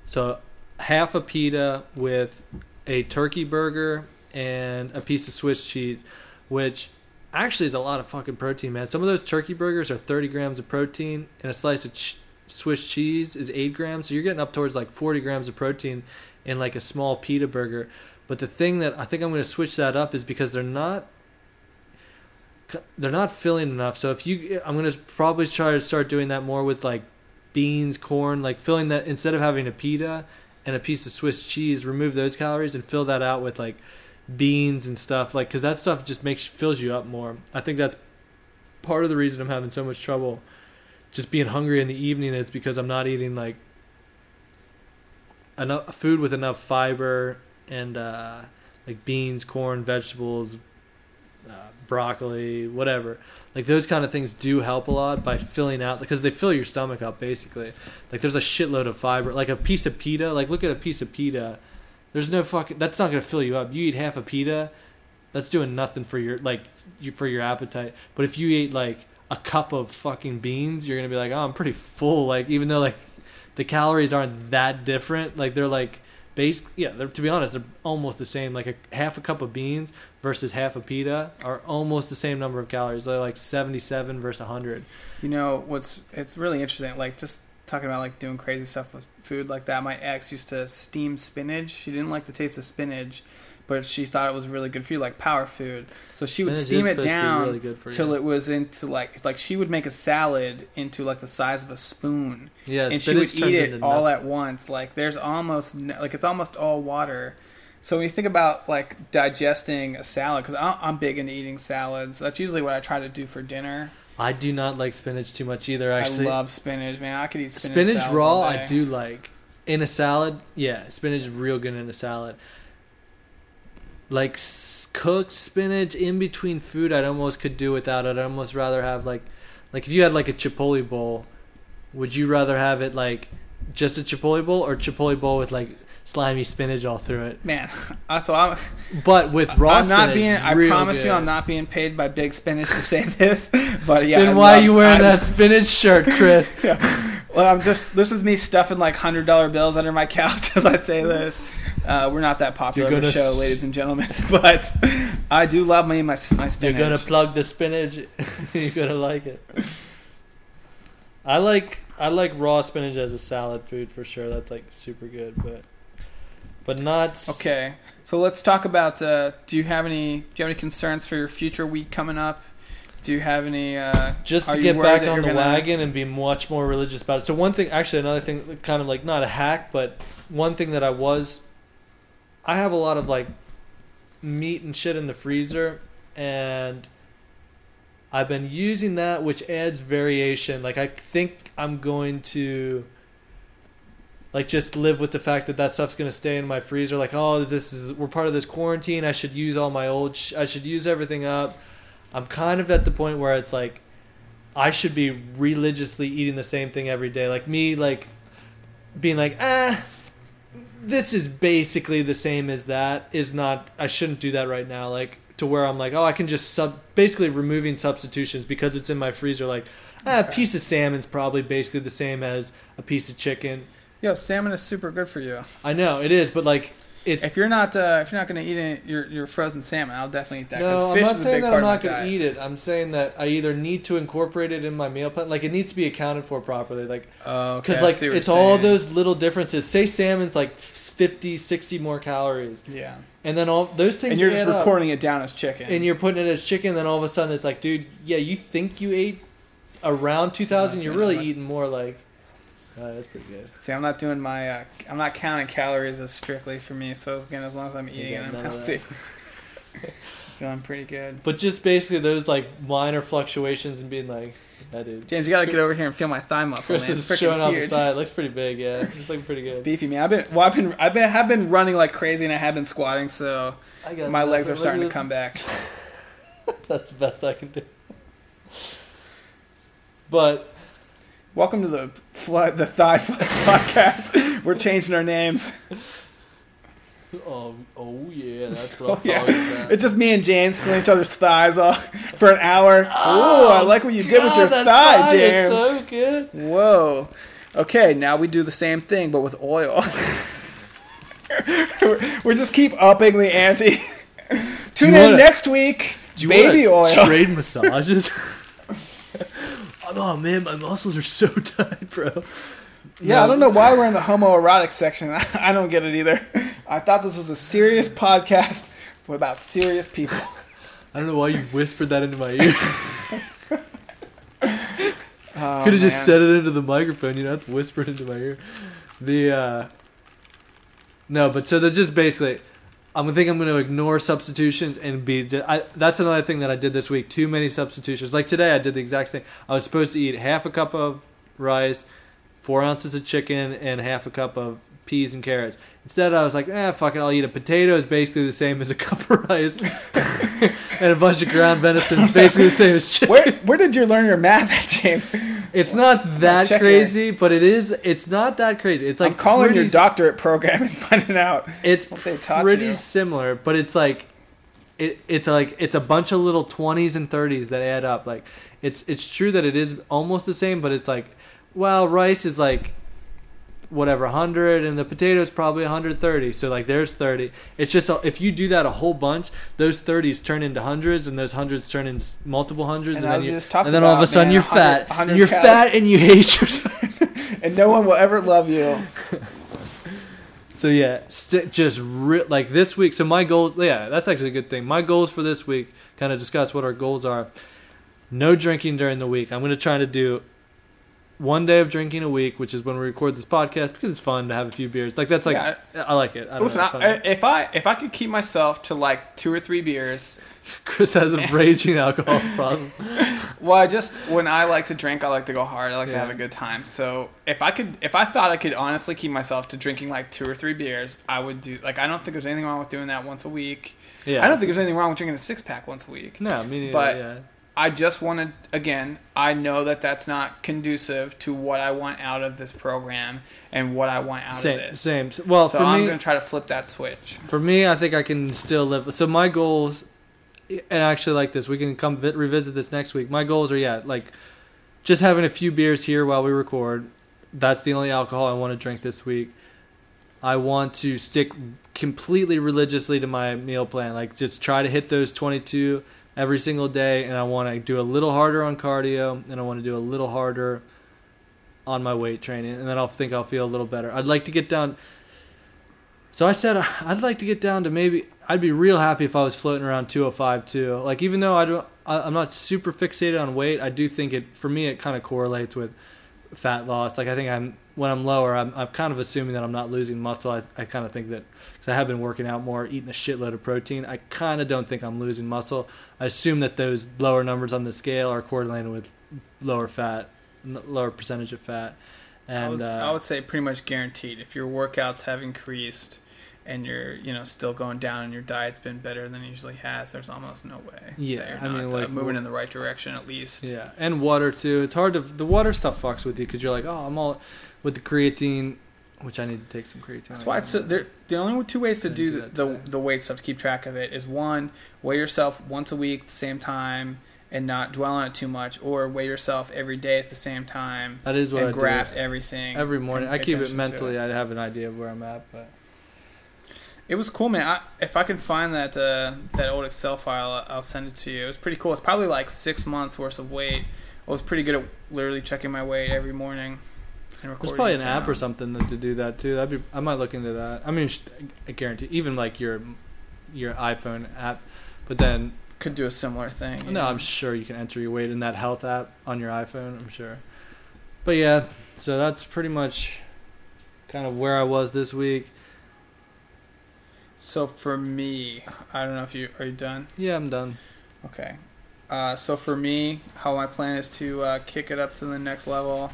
So half a pita with a turkey burger and a piece of Swiss cheese, which actually is a lot of fucking protein, man. Some of those turkey burgers are 30 grams of protein, and a slice of ch- Swiss cheese is 8 grams. So you're getting up towards like 40 grams of protein in like a small pita burger. But the thing that I think I'm going to switch that up is because they're not. they're not filling enough. So if you, I'm gonna probably try to start doing that more with like beans, corn, like filling that instead of having a pita and a piece of Swiss cheese, remove those calories and fill that out with like beans and stuff, like because that stuff just makes fills you up more. I think that's part of the reason I'm having so much trouble just being hungry in the evening is because I'm not eating like enough food with enough fiber and uh, like beans, corn, vegetables, uh, broccoli, whatever. Like those kind of things do help a lot by filling out because they fill your stomach up basically. Like there's a shitload of fiber. Like a piece of pita. Like look at a piece of pita. There's no fucking. That's not gonna fill you up. You eat half a pita, that's doing nothing for your like for your appetite. But if you eat like a cup of fucking beans, you're gonna be like, oh, I'm pretty full. Like even though like the calories aren't that different, like they're like base yeah to be honest they're almost the same like a half a cup of beans versus half a pita are almost the same number of calories they're like 77 versus 100 you know what's it's really interesting like just talking about like doing crazy stuff with food like that my ex used to steam spinach she didn't like the taste of spinach but she thought it was really good for you, like power food. So she would steam it down really till it was into like like she would make a salad into like the size of a spoon. Yeah, and she would eat it all nothing. at once. Like there's almost like it's almost all water. So when you think about like digesting a salad, because I'm big into eating salads, that's usually what I try to do for dinner. I do not like spinach too much either. Actually, I love spinach, man. I could eat spinach. Spinach raw, I do like. In a salad, yeah, spinach is real good in a salad like cooked spinach in between food I'd almost could do without it. I'd almost rather have like like if you had like a chipotle bowl, would you rather have it like just a chipotle bowl or chipotle bowl with like slimy spinach all through it? Man, so I'm. But with raw I'm not being. I promise good. you, I'm not being paid by Big Spinach to say this. But yeah. Then why are you wearing I that spinach shirt, Chris? yeah. Well, I'm just. This is me stuffing like hundred dollar bills under my couch as I say this. Uh, we're not that popular of a show, s- ladies and gentlemen, but I do love me my my spinach. You're gonna plug the spinach. You're gonna like it. I like I like raw spinach as a salad food for sure. That's like super good, but but not okay. So let's talk about. Uh, do you have any? Do you have any concerns for your future week coming up? Do you have any? Uh, just to get back on the gonna... wagon and be much more religious about it. So one thing, actually, another thing, kind of like not a hack, but one thing that I was I have a lot of like meat and shit in the freezer, and I've been using that, which adds variation. Like I think I'm going to like just live with the fact that that stuff's going to stay in my freezer. Like oh this is we're part of this quarantine. I should use all my old sh- i should use everything up. I'm kind of at the point where it's like i should be religiously eating the same thing every day. Like me like being like ah this is basically the same as that is not I shouldn't do that right now. Like to where I'm like oh I can just sub basically removing substitutions because it's in my freezer. Like ah, a piece of salmon's probably basically the same as a piece of chicken. Yo, salmon is super good for you. I know it is, but like it's, if you're not uh, if you're not going to eat it, your your frozen salmon, I'll definitely eat that. No, I'm not saying that I'm not going to eat it. I'm saying that I either need to incorporate it in my meal plan, like it needs to be accounted for properly, like because oh, like it's all those little differences. Say salmon's like 50, 60 more calories. Yeah. And then all those things. And you're just recording up, it down as chicken. And you're putting it as chicken. Then all of a sudden it's like, dude, yeah, you think you ate around two thousand, you're really eating more like Oh, that's pretty good. See, I'm not doing my. Uh, I'm not counting calories as strictly for me. So again, as long as I'm eating and I'm healthy, feeling pretty good. But just basically those like minor fluctuations and being like, that dude. James, you gotta get over here and feel my thigh muscle. Chris man. is showing off his thigh. It looks pretty big. Yeah, it's looking pretty good. It's beefy, man. I've been. Well, I've been. I've been. Have been running like crazy, and I have been squatting. So my legs are starting to come back. That's the best I can do. But Welcome to the flood, the Thigh Flex podcast. We're changing our names. Oh, oh yeah, that's what oh, I'm yeah. about. It's just me and James feeling each other's thighs off for an hour. Oh, I like what you God, did with your thigh, thigh James. so good. Whoa. Okay, now we do the same thing, but with oil. we just keep upping the ante. Tune in wanna, next week. Baby oil. Trade massages oh man, my muscles are so tight, bro. Yeah, no. I don't know why we're in the homoerotic section. I don't get it either. I thought this was a serious podcast about serious people. I don't know why you whispered that into my ear. oh, Could have just said it into the microphone. You don't have to whisper it into my ear. The uh, no, but so they're just basically. I'm think I'm going to ignore substitutions and be. I, that's another thing that I did this week. Too many substitutions. Like today, I did the exact same. I was supposed to eat half a cup of rice, four ounces of chicken, and half a cup of peas and carrots. Instead, I was like, eh, fuck it, I'll eat a potato. Is basically the same as a cup of rice, and a bunch of ground venison is basically the same as chicken. Where, where did you learn your math at, James? It's not that crazy, but it is. It's not that crazy. It's like I'm calling pretty, your doctorate program and finding out. It's pretty you. similar, but it's like it, it's like it's a bunch of little 20s and 30s that add up like it's it's true that it is almost the same but it's like well rice is like whatever 100 and the potatoes probably 130 so like there's 30 it's just a, if you do that a whole bunch those 30s turn into hundreds and those hundreds turn into multiple hundreds and, and then, you, and then all of a sudden man, you're fat and you're fat and you hate yourself. And no one will ever love you. So yeah st- just ri- like this week so my goals yeah that's actually a good thing. My goals for this week kind of discuss what our goals are. No drinking during the week. I'm going to try to do one day of drinking a week, which is when we record this podcast, because it's fun to have a few beers. Like that's like yeah. I like it. I Listen, know, I, if I if I could keep myself to like two or three beers, Chris has a raging alcohol problem. well, I just when I like to drink, I like to go hard. I like yeah. to have a good time. So if I could, if I thought I could honestly keep myself to drinking like two or three beers, I would do. Like I don't think there's anything wrong with doing that once a week. Yeah, I don't think there's anything wrong with drinking a six pack once a week. No, me neither. But yeah. I just wanted again. I know that that's not conducive to what I want out of this program and what I want out same, of this. Same. Well, so I'm going to try to flip that switch. For me, I think I can still live. So my goals, and actually like this, we can come revisit this next week. My goals are yeah, like just having a few beers here while we record. That's the only alcohol I want to drink this week. I want to stick completely religiously to my meal plan. Like just try to hit those 22 every single day, and I want to do a little harder on cardio, and I want to do a little harder on my weight training, and then I'll think I'll feel a little better. I'd like to get down. So I said I'd like to get down to maybe I'd be real happy if I was floating around 205 too. Like even though I don't, I'm not super fixated on weight. I do think it for me it kind of correlates with fat loss. Like I think I'm when I'm lower, I'm, I'm kind of assuming that I'm not losing muscle. I, I kind of think that because I have been working out more, eating a shitload of protein. I kind of don't think I'm losing muscle. I assume that those lower numbers on the scale are correlated with lower fat, lower percentage of fat. And I would, uh, I would say pretty much guaranteed. If your workouts have increased and you're you know still going down and your diet's been better than it usually has, there's almost no way. Yeah, I mean, uh, like moving in the right direction at least. Yeah, and water too. It's hard to the water stuff fucks with you because you're like, oh, I'm all with the creatine, which I need to take some creatine. That's why it's so, the only two ways to do, the, the, the weight stuff to keep track of it is one weigh yourself once a week, the same time. And not dwell on it too much, or weigh yourself every day at the same time. That is what and I graft do. everything every morning. I keep it mentally. I have an idea of where I'm at, but it was cool, man. I, if I can find that uh, that old Excel file, I'll send it to you. It was pretty cool. It's probably like six months worth of weight. I was pretty good at literally checking my weight every morning. There's probably an app or something to do that too. That'd be. I might look into that. I mean, I guarantee even like your your iPhone app, but then could do a similar thing. No, know? I'm sure you can enter your weight in that health app on your iPhone. I'm sure. But yeah, so that's pretty much kind of where I was this week. So for me, I don't know if you are you done. Yeah, I'm done. Okay. Uh, so for me, how my plan is to uh, kick it up to the next level.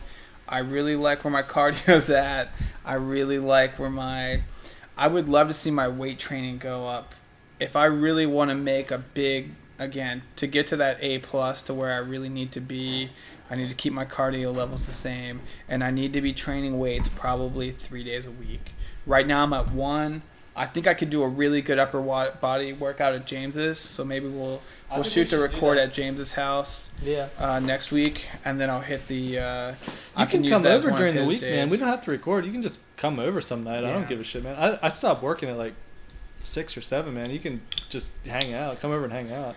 I really like where my cardio's at. I really like where my. I would love to see my weight training go up. If I really want to make a big again to get to that A plus to where I really need to be, I need to keep my cardio levels the same, and I need to be training weights probably three days a week. Right now I'm at one. I think I could do a really good upper body workout at James's. So maybe we'll we'll shoot we the record at James's house. Yeah. Uh, next week, and then I'll hit the. Uh, you I can, can come over during the week, days. man. We don't have to record. You can just come over some night. Yeah. I don't give a shit, man. I I stopped working at like six or seven, man. You can just hang out. Come over and hang out.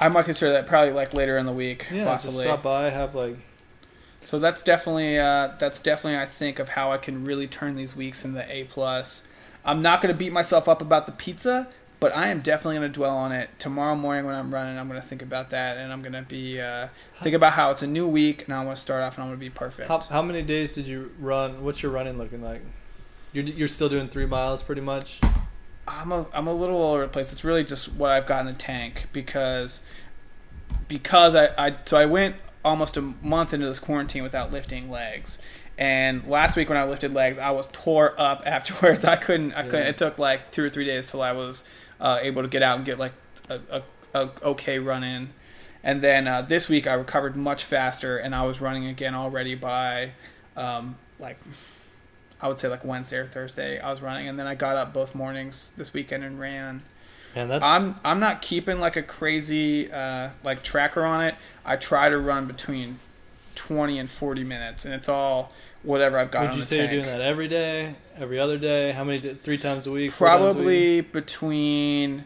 I might consider that probably like later in the week. Yeah, possibly. stop by, have like. So that's definitely uh, that's definitely I think of how I can really turn these weeks into A plus. I'm not going to beat myself up about the pizza, But I am definitely going to dwell on it tomorrow morning when I'm running. I'm going to think about that, and I'm going to be uh, think about how it's a new week, and I want to start off, and I'm going to be perfect. How, how many days did you run? What's your running looking like? You're you're still doing three miles, pretty much. I'm a I'm a little all over the place. It's really just what I've got in the tank because because I, I so I went almost a month into this quarantine without lifting legs. And last week when I lifted legs, I was tore up afterwards. I couldn't. I couldn't. It took like two or three days till I was uh, able to get out and get like a, a, a okay run in. And then uh, this week I recovered much faster, and I was running again already by um, like I would say like Wednesday or Thursday. I was running, and then I got up both mornings this weekend and ran. And that's I'm I'm not keeping like a crazy uh, like tracker on it. I try to run between twenty and forty minutes, and it's all whatever I've got. Would you say tank. you're doing that every day, every other day? How many? Three times a week? Probably a week? between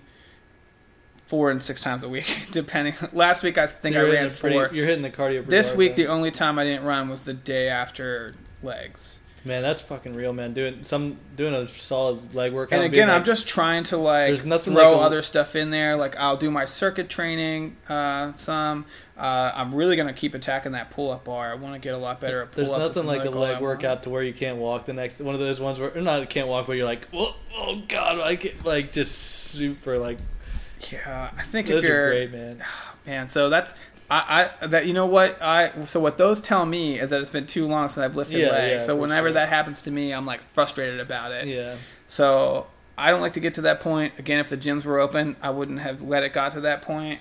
four and six times a week, depending. Last week I think so I ran pretty, four. You're hitting the cardio. This week the only time I didn't run was the day after legs. Man, that's fucking real, man. Doing some doing a solid leg workout. And again, like, I'm just trying to like there's nothing throw like a, other stuff in there. Like I'll do my circuit training. Uh, some. Uh, I'm really gonna keep attacking that pull up bar. I want to get a lot better at pull ups. There's nothing like a leg workout to where you can't walk the next. One of those ones where not can't walk, but you're like, oh, oh god, I get like just super like. Yeah, I think those if you're are great, man. Man, so that's I, I that you know what I so what those tell me is that it's been too long since I've lifted yeah, legs. Yeah, so whenever sure. that happens to me, I'm like frustrated about it. Yeah. So I don't like to get to that point. Again, if the gyms were open, I wouldn't have let it got to that point.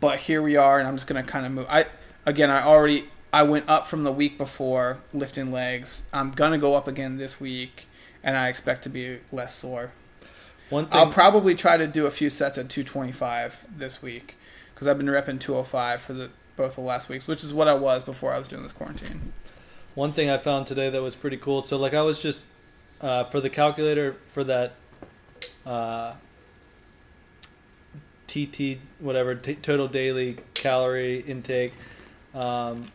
But here we are, and I'm just gonna kind of move. I again, I already I went up from the week before lifting legs. I'm gonna go up again this week, and I expect to be less sore. One thing, I'll probably try to do a few sets at 225 this week because I've been repping 205 for the both the last weeks, which is what I was before I was doing this quarantine. One thing I found today that was pretty cool. So like I was just uh, for the calculator for that uh, TT whatever t- total daily calorie intake. Um,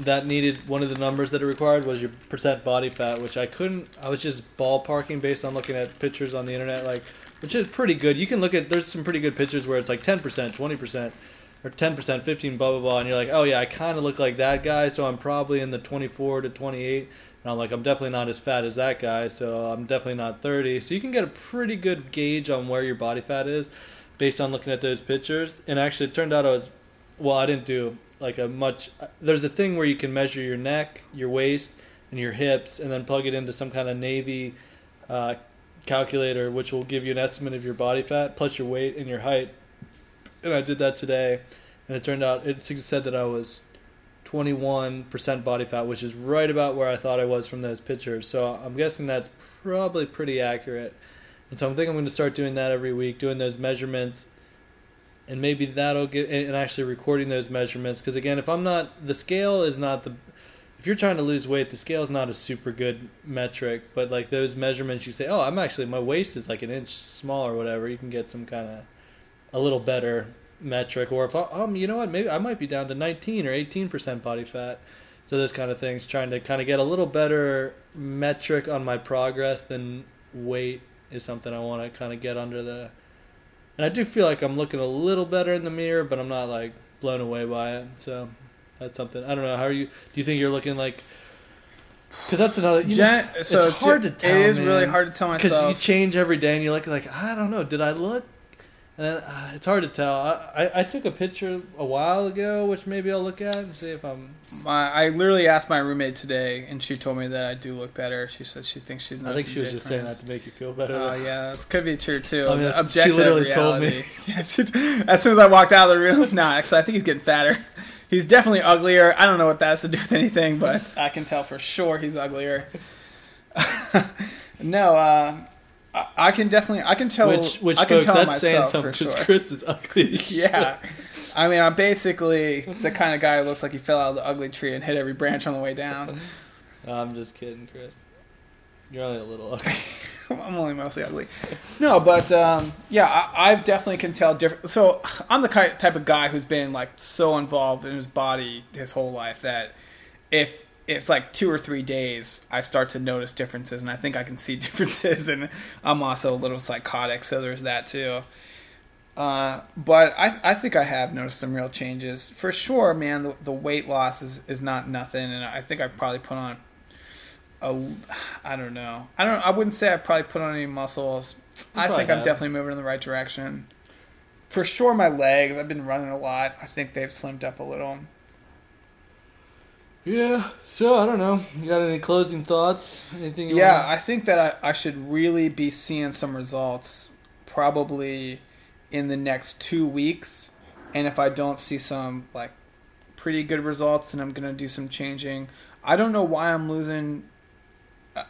that needed one of the numbers that it required was your percent body fat, which I couldn't. I was just ballparking based on looking at pictures on the internet, like which is pretty good. You can look at there's some pretty good pictures where it's like ten percent, twenty percent, or ten percent, fifteen, blah blah blah, and you're like, oh yeah, I kind of look like that guy, so I'm probably in the twenty four to twenty eight. And I'm like, I'm definitely not as fat as that guy, so I'm definitely not 30. So you can get a pretty good gauge on where your body fat is based on looking at those pictures. And actually, it turned out I was, well, I didn't do like a much. There's a thing where you can measure your neck, your waist, and your hips, and then plug it into some kind of Navy uh, calculator, which will give you an estimate of your body fat plus your weight and your height. And I did that today, and it turned out it said that I was 21% body fat, which is right about where I thought I was from those pictures. So I'm guessing that's probably pretty accurate. And so I'm thinking I'm going to start doing that every week, doing those measurements, and maybe that'll get and actually recording those measurements. Because again, if I'm not the scale is not the if you're trying to lose weight, the scale is not a super good metric. But like those measurements, you say, oh, I'm actually my waist is like an inch small or whatever. You can get some kind of a little better metric. Or if I, um, you know what, maybe I might be down to 19 or 18 percent body fat. So those kind of things, trying to kind of get a little better metric on my progress than weight is something I want to kind of get under the. And I do feel like I'm looking a little better in the mirror, but I'm not like blown away by it. So that's something. I don't know. How are you? Do you think you're looking like? Because that's another. You Gen- know, it's so hard to tell. It is man. really hard to tell myself because you change every day, and you look like like I don't know. Did I look? And then, uh, it's hard to tell. I, I I took a picture a while ago, which maybe I'll look at and see if I'm. my, I literally asked my roommate today, and she told me that I do look better. She said she thinks she's. I think she was just saying that to make you feel better. Oh yeah, that could be true too. I mean, that's- she objective literally told me. Yeah, she, as soon as I walked out of the room, nah. Actually, I think he's getting fatter. He's definitely uglier. I don't know what that has to do with anything, but I can tell for sure he's uglier. no, uh, I, I can definitely. I can tell. which which I can folks, tell that's saying myself something for because sure. Chris is ugly. Yeah. I mean, I'm basically the kind of guy who looks like he fell out of the ugly tree and hit every branch on the way down. shit. I'm just kidding, Chris. You're only a little ugly. I'm only mostly ugly. No, but um, yeah, I, I definitely can tell different. So I'm the type of guy who's been like so involved in his body his whole life that if it's like two or three days, I start to notice differences, and I think I can see differences. And I'm also a little psychotic, so there's that too. Uh, but I, I think I have noticed some real changes for sure, man. The, the weight loss is, is not nothing, and I think I've probably put on a, I don't know, I don't, I wouldn't say I've probably put on any muscles. You I think I'm definitely moving in the right direction. For sure, my legs. I've been running a lot. I think they've slimmed up a little. Yeah. So I don't know. You got any closing thoughts? Anything? yeah, wanna... I think that I, I should really be seeing some results probably in the next two weeks, and if I don't see some like pretty good results, then I'm gonna do some changing. I don't know why I'm losing.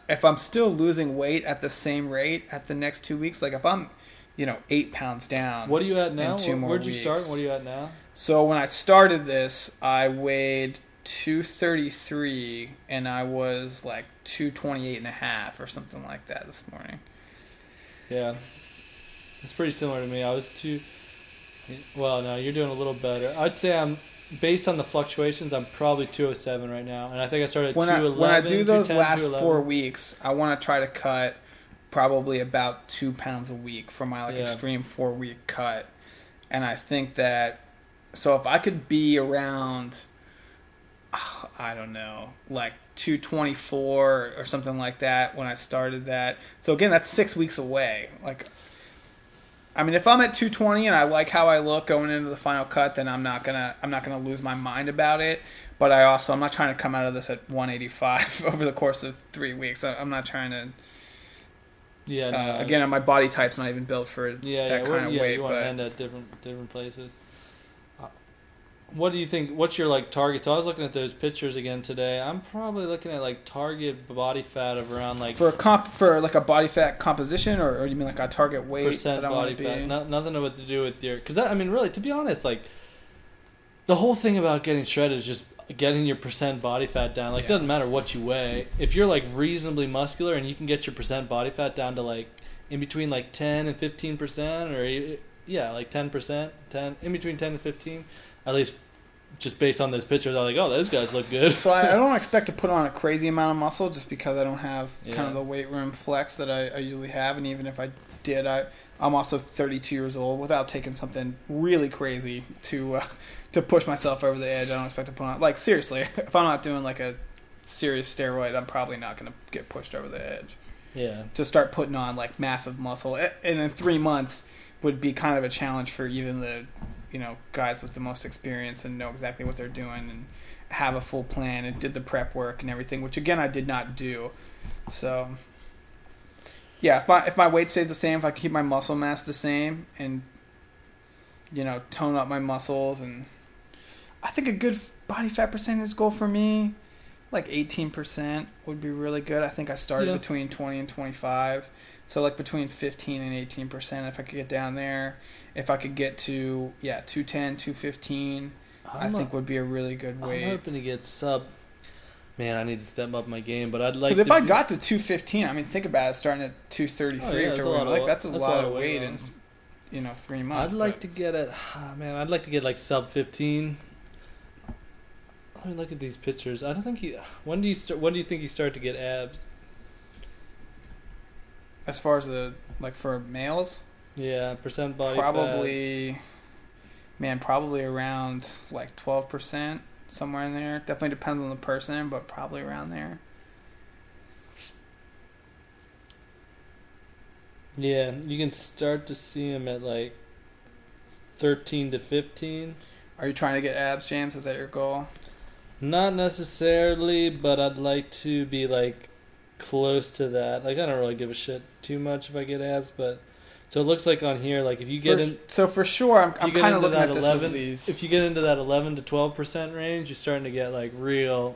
If I'm still losing weight at the same rate at the next two weeks, like if I'm, you know, eight pounds down. What are you at now? Where, would you start? What are you at now? So when I started this, I weighed 233 and I was like 228 and a half or something like that this morning. Yeah. It's pretty similar to me. I was two well, no, you're doing a little better. I'd say I'm based on the fluctuations, I'm probably 207 right now. And I think I started when 211. I, when I do those last 4 weeks, I want to try to cut probably about 2 pounds a week for my like yeah. extreme 4 week cut. And I think that so if I could be around I don't know, like 224 or something like that when I started that. So again, that's 6 weeks away. Like I mean, if I'm at 220 and I like how I look going into the final cut, then I'm not gonna I'm not gonna lose my mind about it. But I also I'm not trying to come out of this at 185 over the course of three weeks. I'm not trying to. Yeah. Uh, again, my body type's not even built for yeah, that yeah, kind of yeah, weight. You want but to end at different different places what do you think? What's your like target? So I was looking at those pictures again today. I'm probably looking at like target body fat of around like for a comp for like a body fat composition, or, or you mean like a target weight percent body fat? No, nothing to do with your because I mean really to be honest, like the whole thing about getting shredded is just getting your percent body fat down. Like yeah. it doesn't matter what you weigh. If you're like reasonably muscular and you can get your percent body fat down to like in between like 10 and 15 percent, or yeah, like 10 percent, 10 in between 10 and 15 at least just based on those pictures, I was like, oh, those guys look good. so I, I, don't expect to put on a crazy amount of muscle just because I don't have yeah. kind of the weight room flex that I, I, usually have, and even if I did, I I'm also 32 years old without taking something really crazy to uh, to push myself over the edge. I don't expect to put on like seriously, if I'm not doing like a serious steroid, I'm probably not going to get pushed over the edge. Yeah. To start putting on like massive muscle, and in three months would be kind of a challenge for even the you know guys with the most experience and know exactly what they're doing and have a full plan and did the prep work and everything, which again I did not do. So yeah, if my if my weight stays the same, if I keep my muscle mass the same and you know tone up my muscles and I think a good body fat percentage goal for me like 18% would be really good. I think I started yeah. between 20 and 25. So like between 15 and 18 percent if I could get down there. If I could get to yeah 210, 215, I'm I think a, would be a really good weight. I'm hoping to get sub. Man, I need to step up my game, but I'd like. Because if I got to 215, I mean, think about it, starting at 233 oh, yeah, or like that's a that's lot, of weight in you know three months. I'd like but. to get it. Oh, ah, man, I'd like to get like sub 15. Let me look at these pictures. I don't think you. When do you start? When do you think you start to get abs? As far as the like for males, yeah, percent body probably, fat. man, probably around like twelve percent somewhere in there. Definitely depends on the person, but probably around there. Yeah, you can start to see them at like thirteen to fifteen. Are you trying to get abs, James? Is that your goal? Not necessarily, but I'd like to be like close to that. Like I don't really give a shit too much if I get abs, but so it looks like on here, like if you get for, in, so for sure, I'm, I'm kind of looking at 11, these. If you get into that 11 to 12 percent range, you're starting to get like real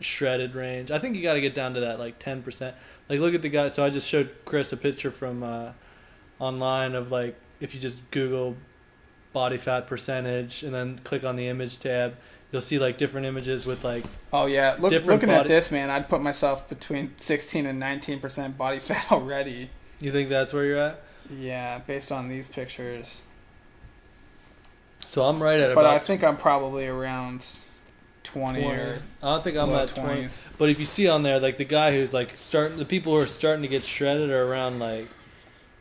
shredded range. I think you got to get down to that like 10 percent. Like look at the guy. So I just showed Chris a picture from uh, online of like if you just Google body fat percentage and then click on the image tab you'll see like different images with like oh yeah Look, looking body- at this man i'd put myself between 16 and 19 percent body fat already you think that's where you're at yeah based on these pictures so i'm right at about. but i think i'm probably around 20, 20. or I don't think I'm at 20. But if you see on there like the guy who's like starting the people who are starting to get shredded are around like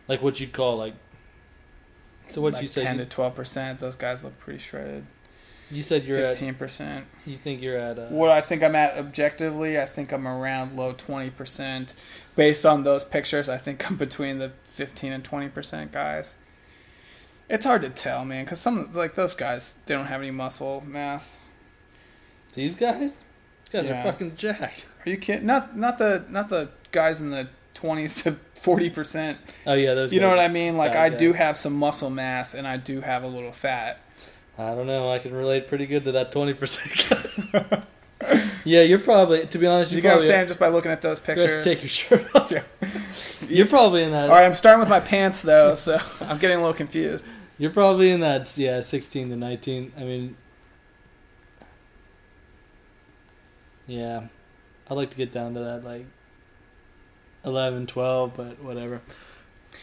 like what you'd call like so what like you say 10 to 12%, those guys look pretty shredded. You said you're 15%. at 15%. You think you're at uh, What I think I'm at objectively, I think I'm around low 20%. Based on those pictures, I think I'm between the 15 and 20% guys. It's hard to tell, man, cuz some like those guys, they don't have any muscle mass. These guys? These guys yeah. are fucking jacked. Are you kidding? Not not the not the guys in the 20s to 40%. Oh yeah, those You know what I mean? Like I do have some muscle mass and I do have a little fat. I don't know. I can relate pretty good to that 20%. yeah, you're probably to be honest, you get what I'm saying just by looking at those pictures. Just take your shirt off. Yeah. you're probably in that. All right, I'm starting with my pants though, so I'm getting a little confused. You're probably in that, yeah, 16 to 19. I mean, yeah, I'd like to get down to that, like 11, 12, but whatever.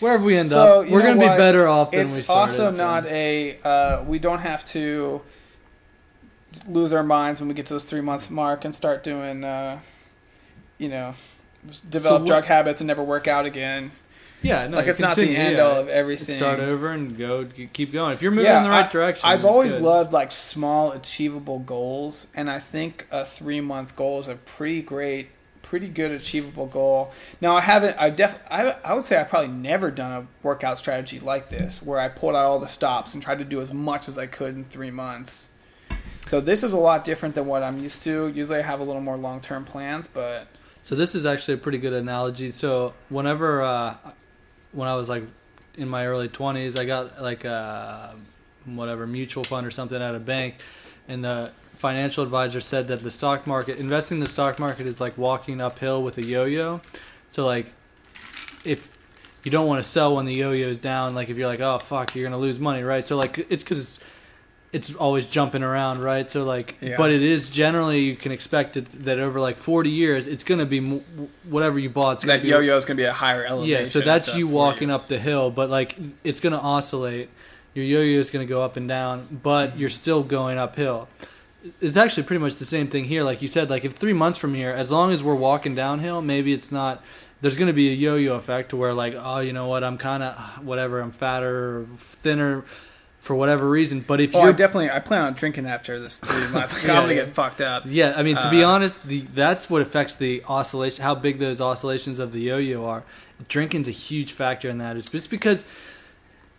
Wherever we end so, up, we're going to be better off than it's we started. It's also not a, uh, we don't have to lose our minds when we get to this three months mark and start doing, uh, you know, develop so drug habits and never work out again. Yeah, no, like it's continue, not the end yeah. of everything. Start over and go keep going. If you're moving yeah, in the right I, direction, I've always good. loved like small achievable goals, and I think a three month goal is a pretty great, pretty good achievable goal. Now I haven't, I def, I, I would say I probably never done a workout strategy like this, where I pulled out all the stops and tried to do as much as I could in three months. So this is a lot different than what I'm used to. Usually I have a little more long term plans, but. So this is actually a pretty good analogy. So whenever uh, when I was like in my early 20s, I got like a whatever mutual fund or something at a bank, and the financial advisor said that the stock market, investing in the stock market, is like walking uphill with a yo-yo. So like, if you don't want to sell when the yo-yo is down, like if you're like, oh fuck, you're gonna lose money, right? So like, it's because it's it's always jumping around, right? So like, yeah. but it is generally you can expect it that over like forty years, it's going to be whatever you bought. that yo-yo is going to be a higher elevation. Yeah, so that's you walking years. up the hill, but like it's going to oscillate. Your yo-yo is going to go up and down, but mm-hmm. you're still going uphill. It's actually pretty much the same thing here. Like you said, like if three months from here, as long as we're walking downhill, maybe it's not. There's going to be a yo-yo effect to where like, oh, you know what? I'm kind of whatever. I'm fatter, thinner for whatever reason. But if oh, you definitely, I plan on drinking after this three months. Like, yeah, I'm gonna get fucked up. Yeah, I mean, to uh, be honest, the that's what affects the oscillation, how big those oscillations of the yo-yo are. Drinking's a huge factor in that. It's just because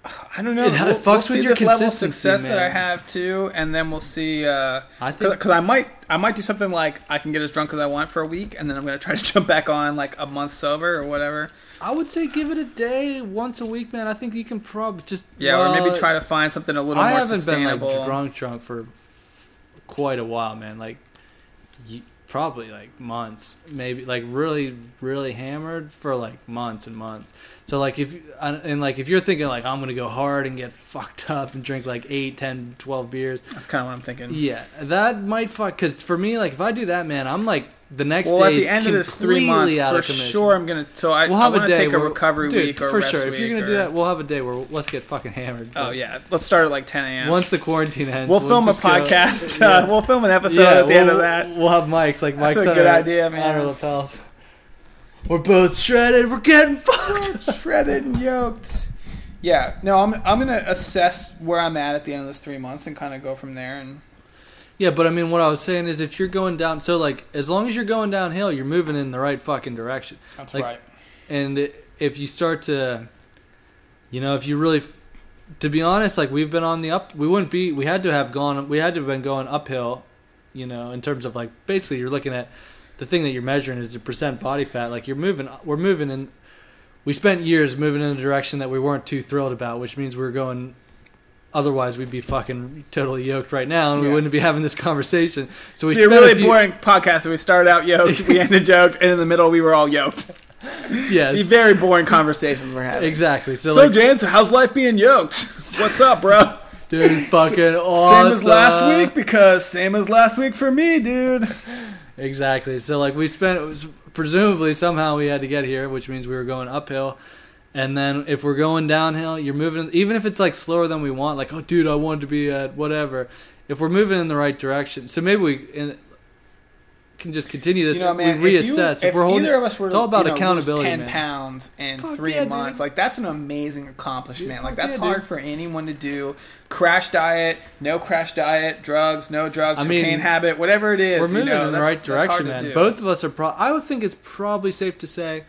I don't know. It we'll, fucks we'll with your level of success man. that I have too, and then we'll see. Uh, I think because I might, I might do something like I can get as drunk as I want for a week, and then I'm going to try to jump back on like a month sober or whatever. I would say give it a day, once a week, man. I think you can probably just yeah, uh, or maybe try to find something a little I more sustainable. Haven't been like drunk, drunk for quite a while, man. Like probably like months, maybe like really, really hammered for like months and months. So like if and like if you're thinking like I'm gonna go hard and get fucked up and drink like 8, 10, 12 beers, that's kind of what I'm thinking. Yeah, that might fuck. Because for me, like if I do that, man, I'm like the next well, at the end of this three months, for sure, I'm gonna. So I, we'll have I a day take a recovery dude, week or for sure. If you're gonna or, do that, we'll have a day where let's get fucking hammered. Oh yeah, let's start at like 10 a.m. Once the quarantine ends, we'll, we'll film a podcast. Go, yeah. uh, we'll film an episode yeah, at the we'll, end of that. We'll have mics like Mike's That's a good our, idea, man. On our lapels. We're both shredded. We're getting fucked. shredded and yoked. Yeah, no, I'm I'm gonna assess where I'm at at the end of this three months and kind of go from there and yeah, but I mean, what I was saying is, if you're going down, so like, as long as you're going downhill, you're moving in the right fucking direction. That's like, right. And if you start to, you know, if you really, to be honest, like we've been on the up, we wouldn't be, we had to have gone, we had to have been going uphill, you know, in terms of like, basically, you're looking at the thing that you're measuring is the percent body fat. Like you're moving, we're moving in. We spent years moving in a direction that we weren't too thrilled about, which means we we're going Otherwise, we'd be fucking totally yoked right now, and yeah. we wouldn't be having this conversation. So we. It's a really a few... boring podcast. we started out yoked, we ended yoked, and in the middle, we were all yoked. Yes. Be very boring conversations we're having. Exactly. So, so like, James, how's life being yoked? What's up, bro? Dude, fucking awesome. Same as last week because same as last week for me, dude. Exactly. So like we spent presumably somehow we had to get here, which means we were going uphill. And then if we're going downhill, you're moving. Even if it's like slower than we want, like oh dude, I wanted to be at whatever. if we're moving in the right direction, so maybe we can just continue this. You know, man, we if you- reassess. If, we're holding, either of us were, it's all about you know, accountability, ten man. pounds in Fuck three yeah, dude. months, like that's an amazing accomplishment. Fuck like that's yeah, hard dude. for anyone to do. Crash diet, no crash diet, drugs, no drugs, I mean, cocaine habit, whatever it is. we're you moving know, in the right direction, man. Both of us are. Pro- I would think it's probably safe to say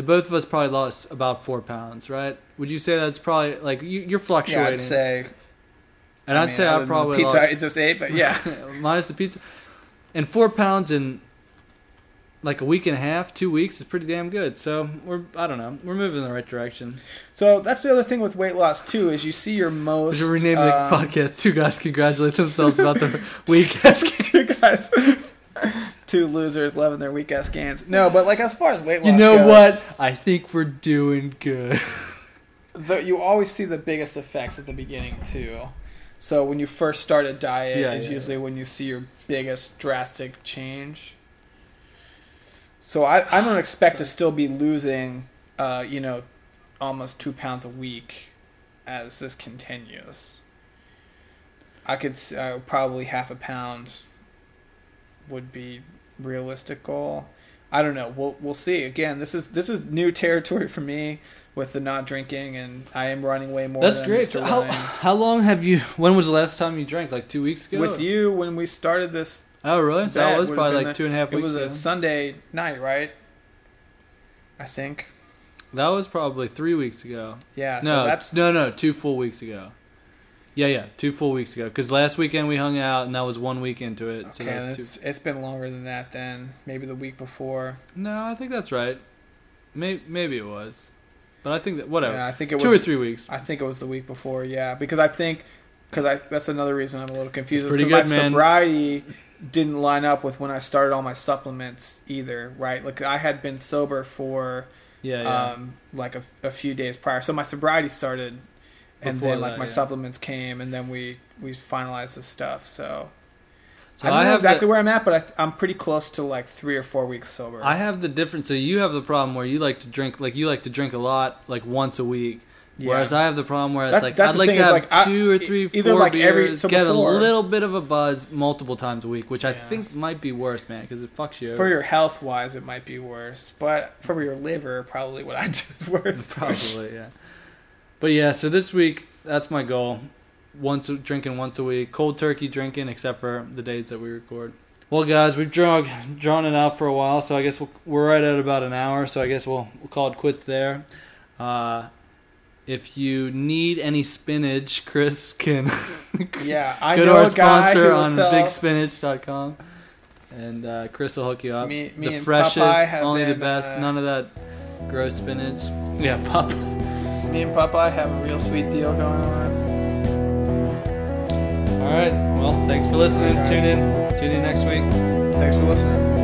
that both of us probably lost about four pounds, right? Would you say that's probably like you, you're Yeah. I'd say. and I I'd say I the probably pizza lost I just ate, but yeah. minus the pizza, and four pounds in like a week and a half, two weeks is pretty damn good. So we're I don't know, we're moving in the right direction. So that's the other thing with weight loss too is you see your most. We should rename um, the podcast. Two guys congratulate themselves about their week two guys, two losers loving their weak ass gains. No, but like as far as weight loss, You know goes, what? I think we're doing good. the, you always see the biggest effects at the beginning too. So when you first start a diet Yeah, is yeah, usually when you see your biggest drastic change. So I, I don't expect to still be losing, uh, you know, almost two pounds a week as this continues. I could uh, probably half a pound would be realistic goal. I don't know. We'll we'll see. Again, this is this is new territory for me with the not drinking, and I am running way more. That's than great. So how, Ryan. how long have you? When was the last time you drank? Like two weeks ago. with you when we started this? Oh, really? So that was probably like the- two and a half It was a. Sunday night, right? I think. That was probably three weeks ago. Yeah. So no, that's no, no, two full weeks ago. Yeah, yeah, two full weeks ago. Because last weekend we hung out, and that was one week into it. So okay. that was two. It's, it's been longer than that. Then maybe the week before. No, I think that's right. Maybe, maybe it was, but I think that whatever. Yeah, I think it was two or three weeks. I think it was the week before. Yeah, because I think because I that's another reason I'm a little confused. It's pretty good, my man. sobriety didn't line up with when I started all my supplements either. Right, like I had been sober for Yeah, yeah. um, like a, a few days prior. So my sobriety started, and Before then like that, my yeah. supplements came, and then we we finalized the stuff. So, So I don't I know exactly the- where I'm at, but I I'm pretty close to like three or four weeks sober. I have the difference. So you have the problem where you like to drink, like you like to drink a lot, like once a week. Yeah. Whereas I have the problem where it's That- like I'd like to have like, I- two or e- three, either, four like, beers, every- so get before- a little bit of a buzz multiple times a week, which I think might be worse, man, because it fucks you. for your health wise, it might be worse, but for your liver, probably what I do is worse. Probably, yeah. But yeah, so this week that's my goal. Once drinking once a week, cold turkey drinking, except for the days that we record. Well, guys, we've drawn drawn it out for a while, so I guess we'll, we're right at about an hour. So I guess we'll we'll call it quits there. Uh, if you need any spinach, Chris can Yeah, I go know to our a guy sponsor on sell. bigspinach.com, and uh, Chris will hook you up. Me- me the freshest, only the best, uh, none of that gross spinach. Yeah, Pop. Me and Popeye have a real sweet deal going on. All right. Well, thanks for listening. Right. Tune in. Tune in next week. Thanks for listening.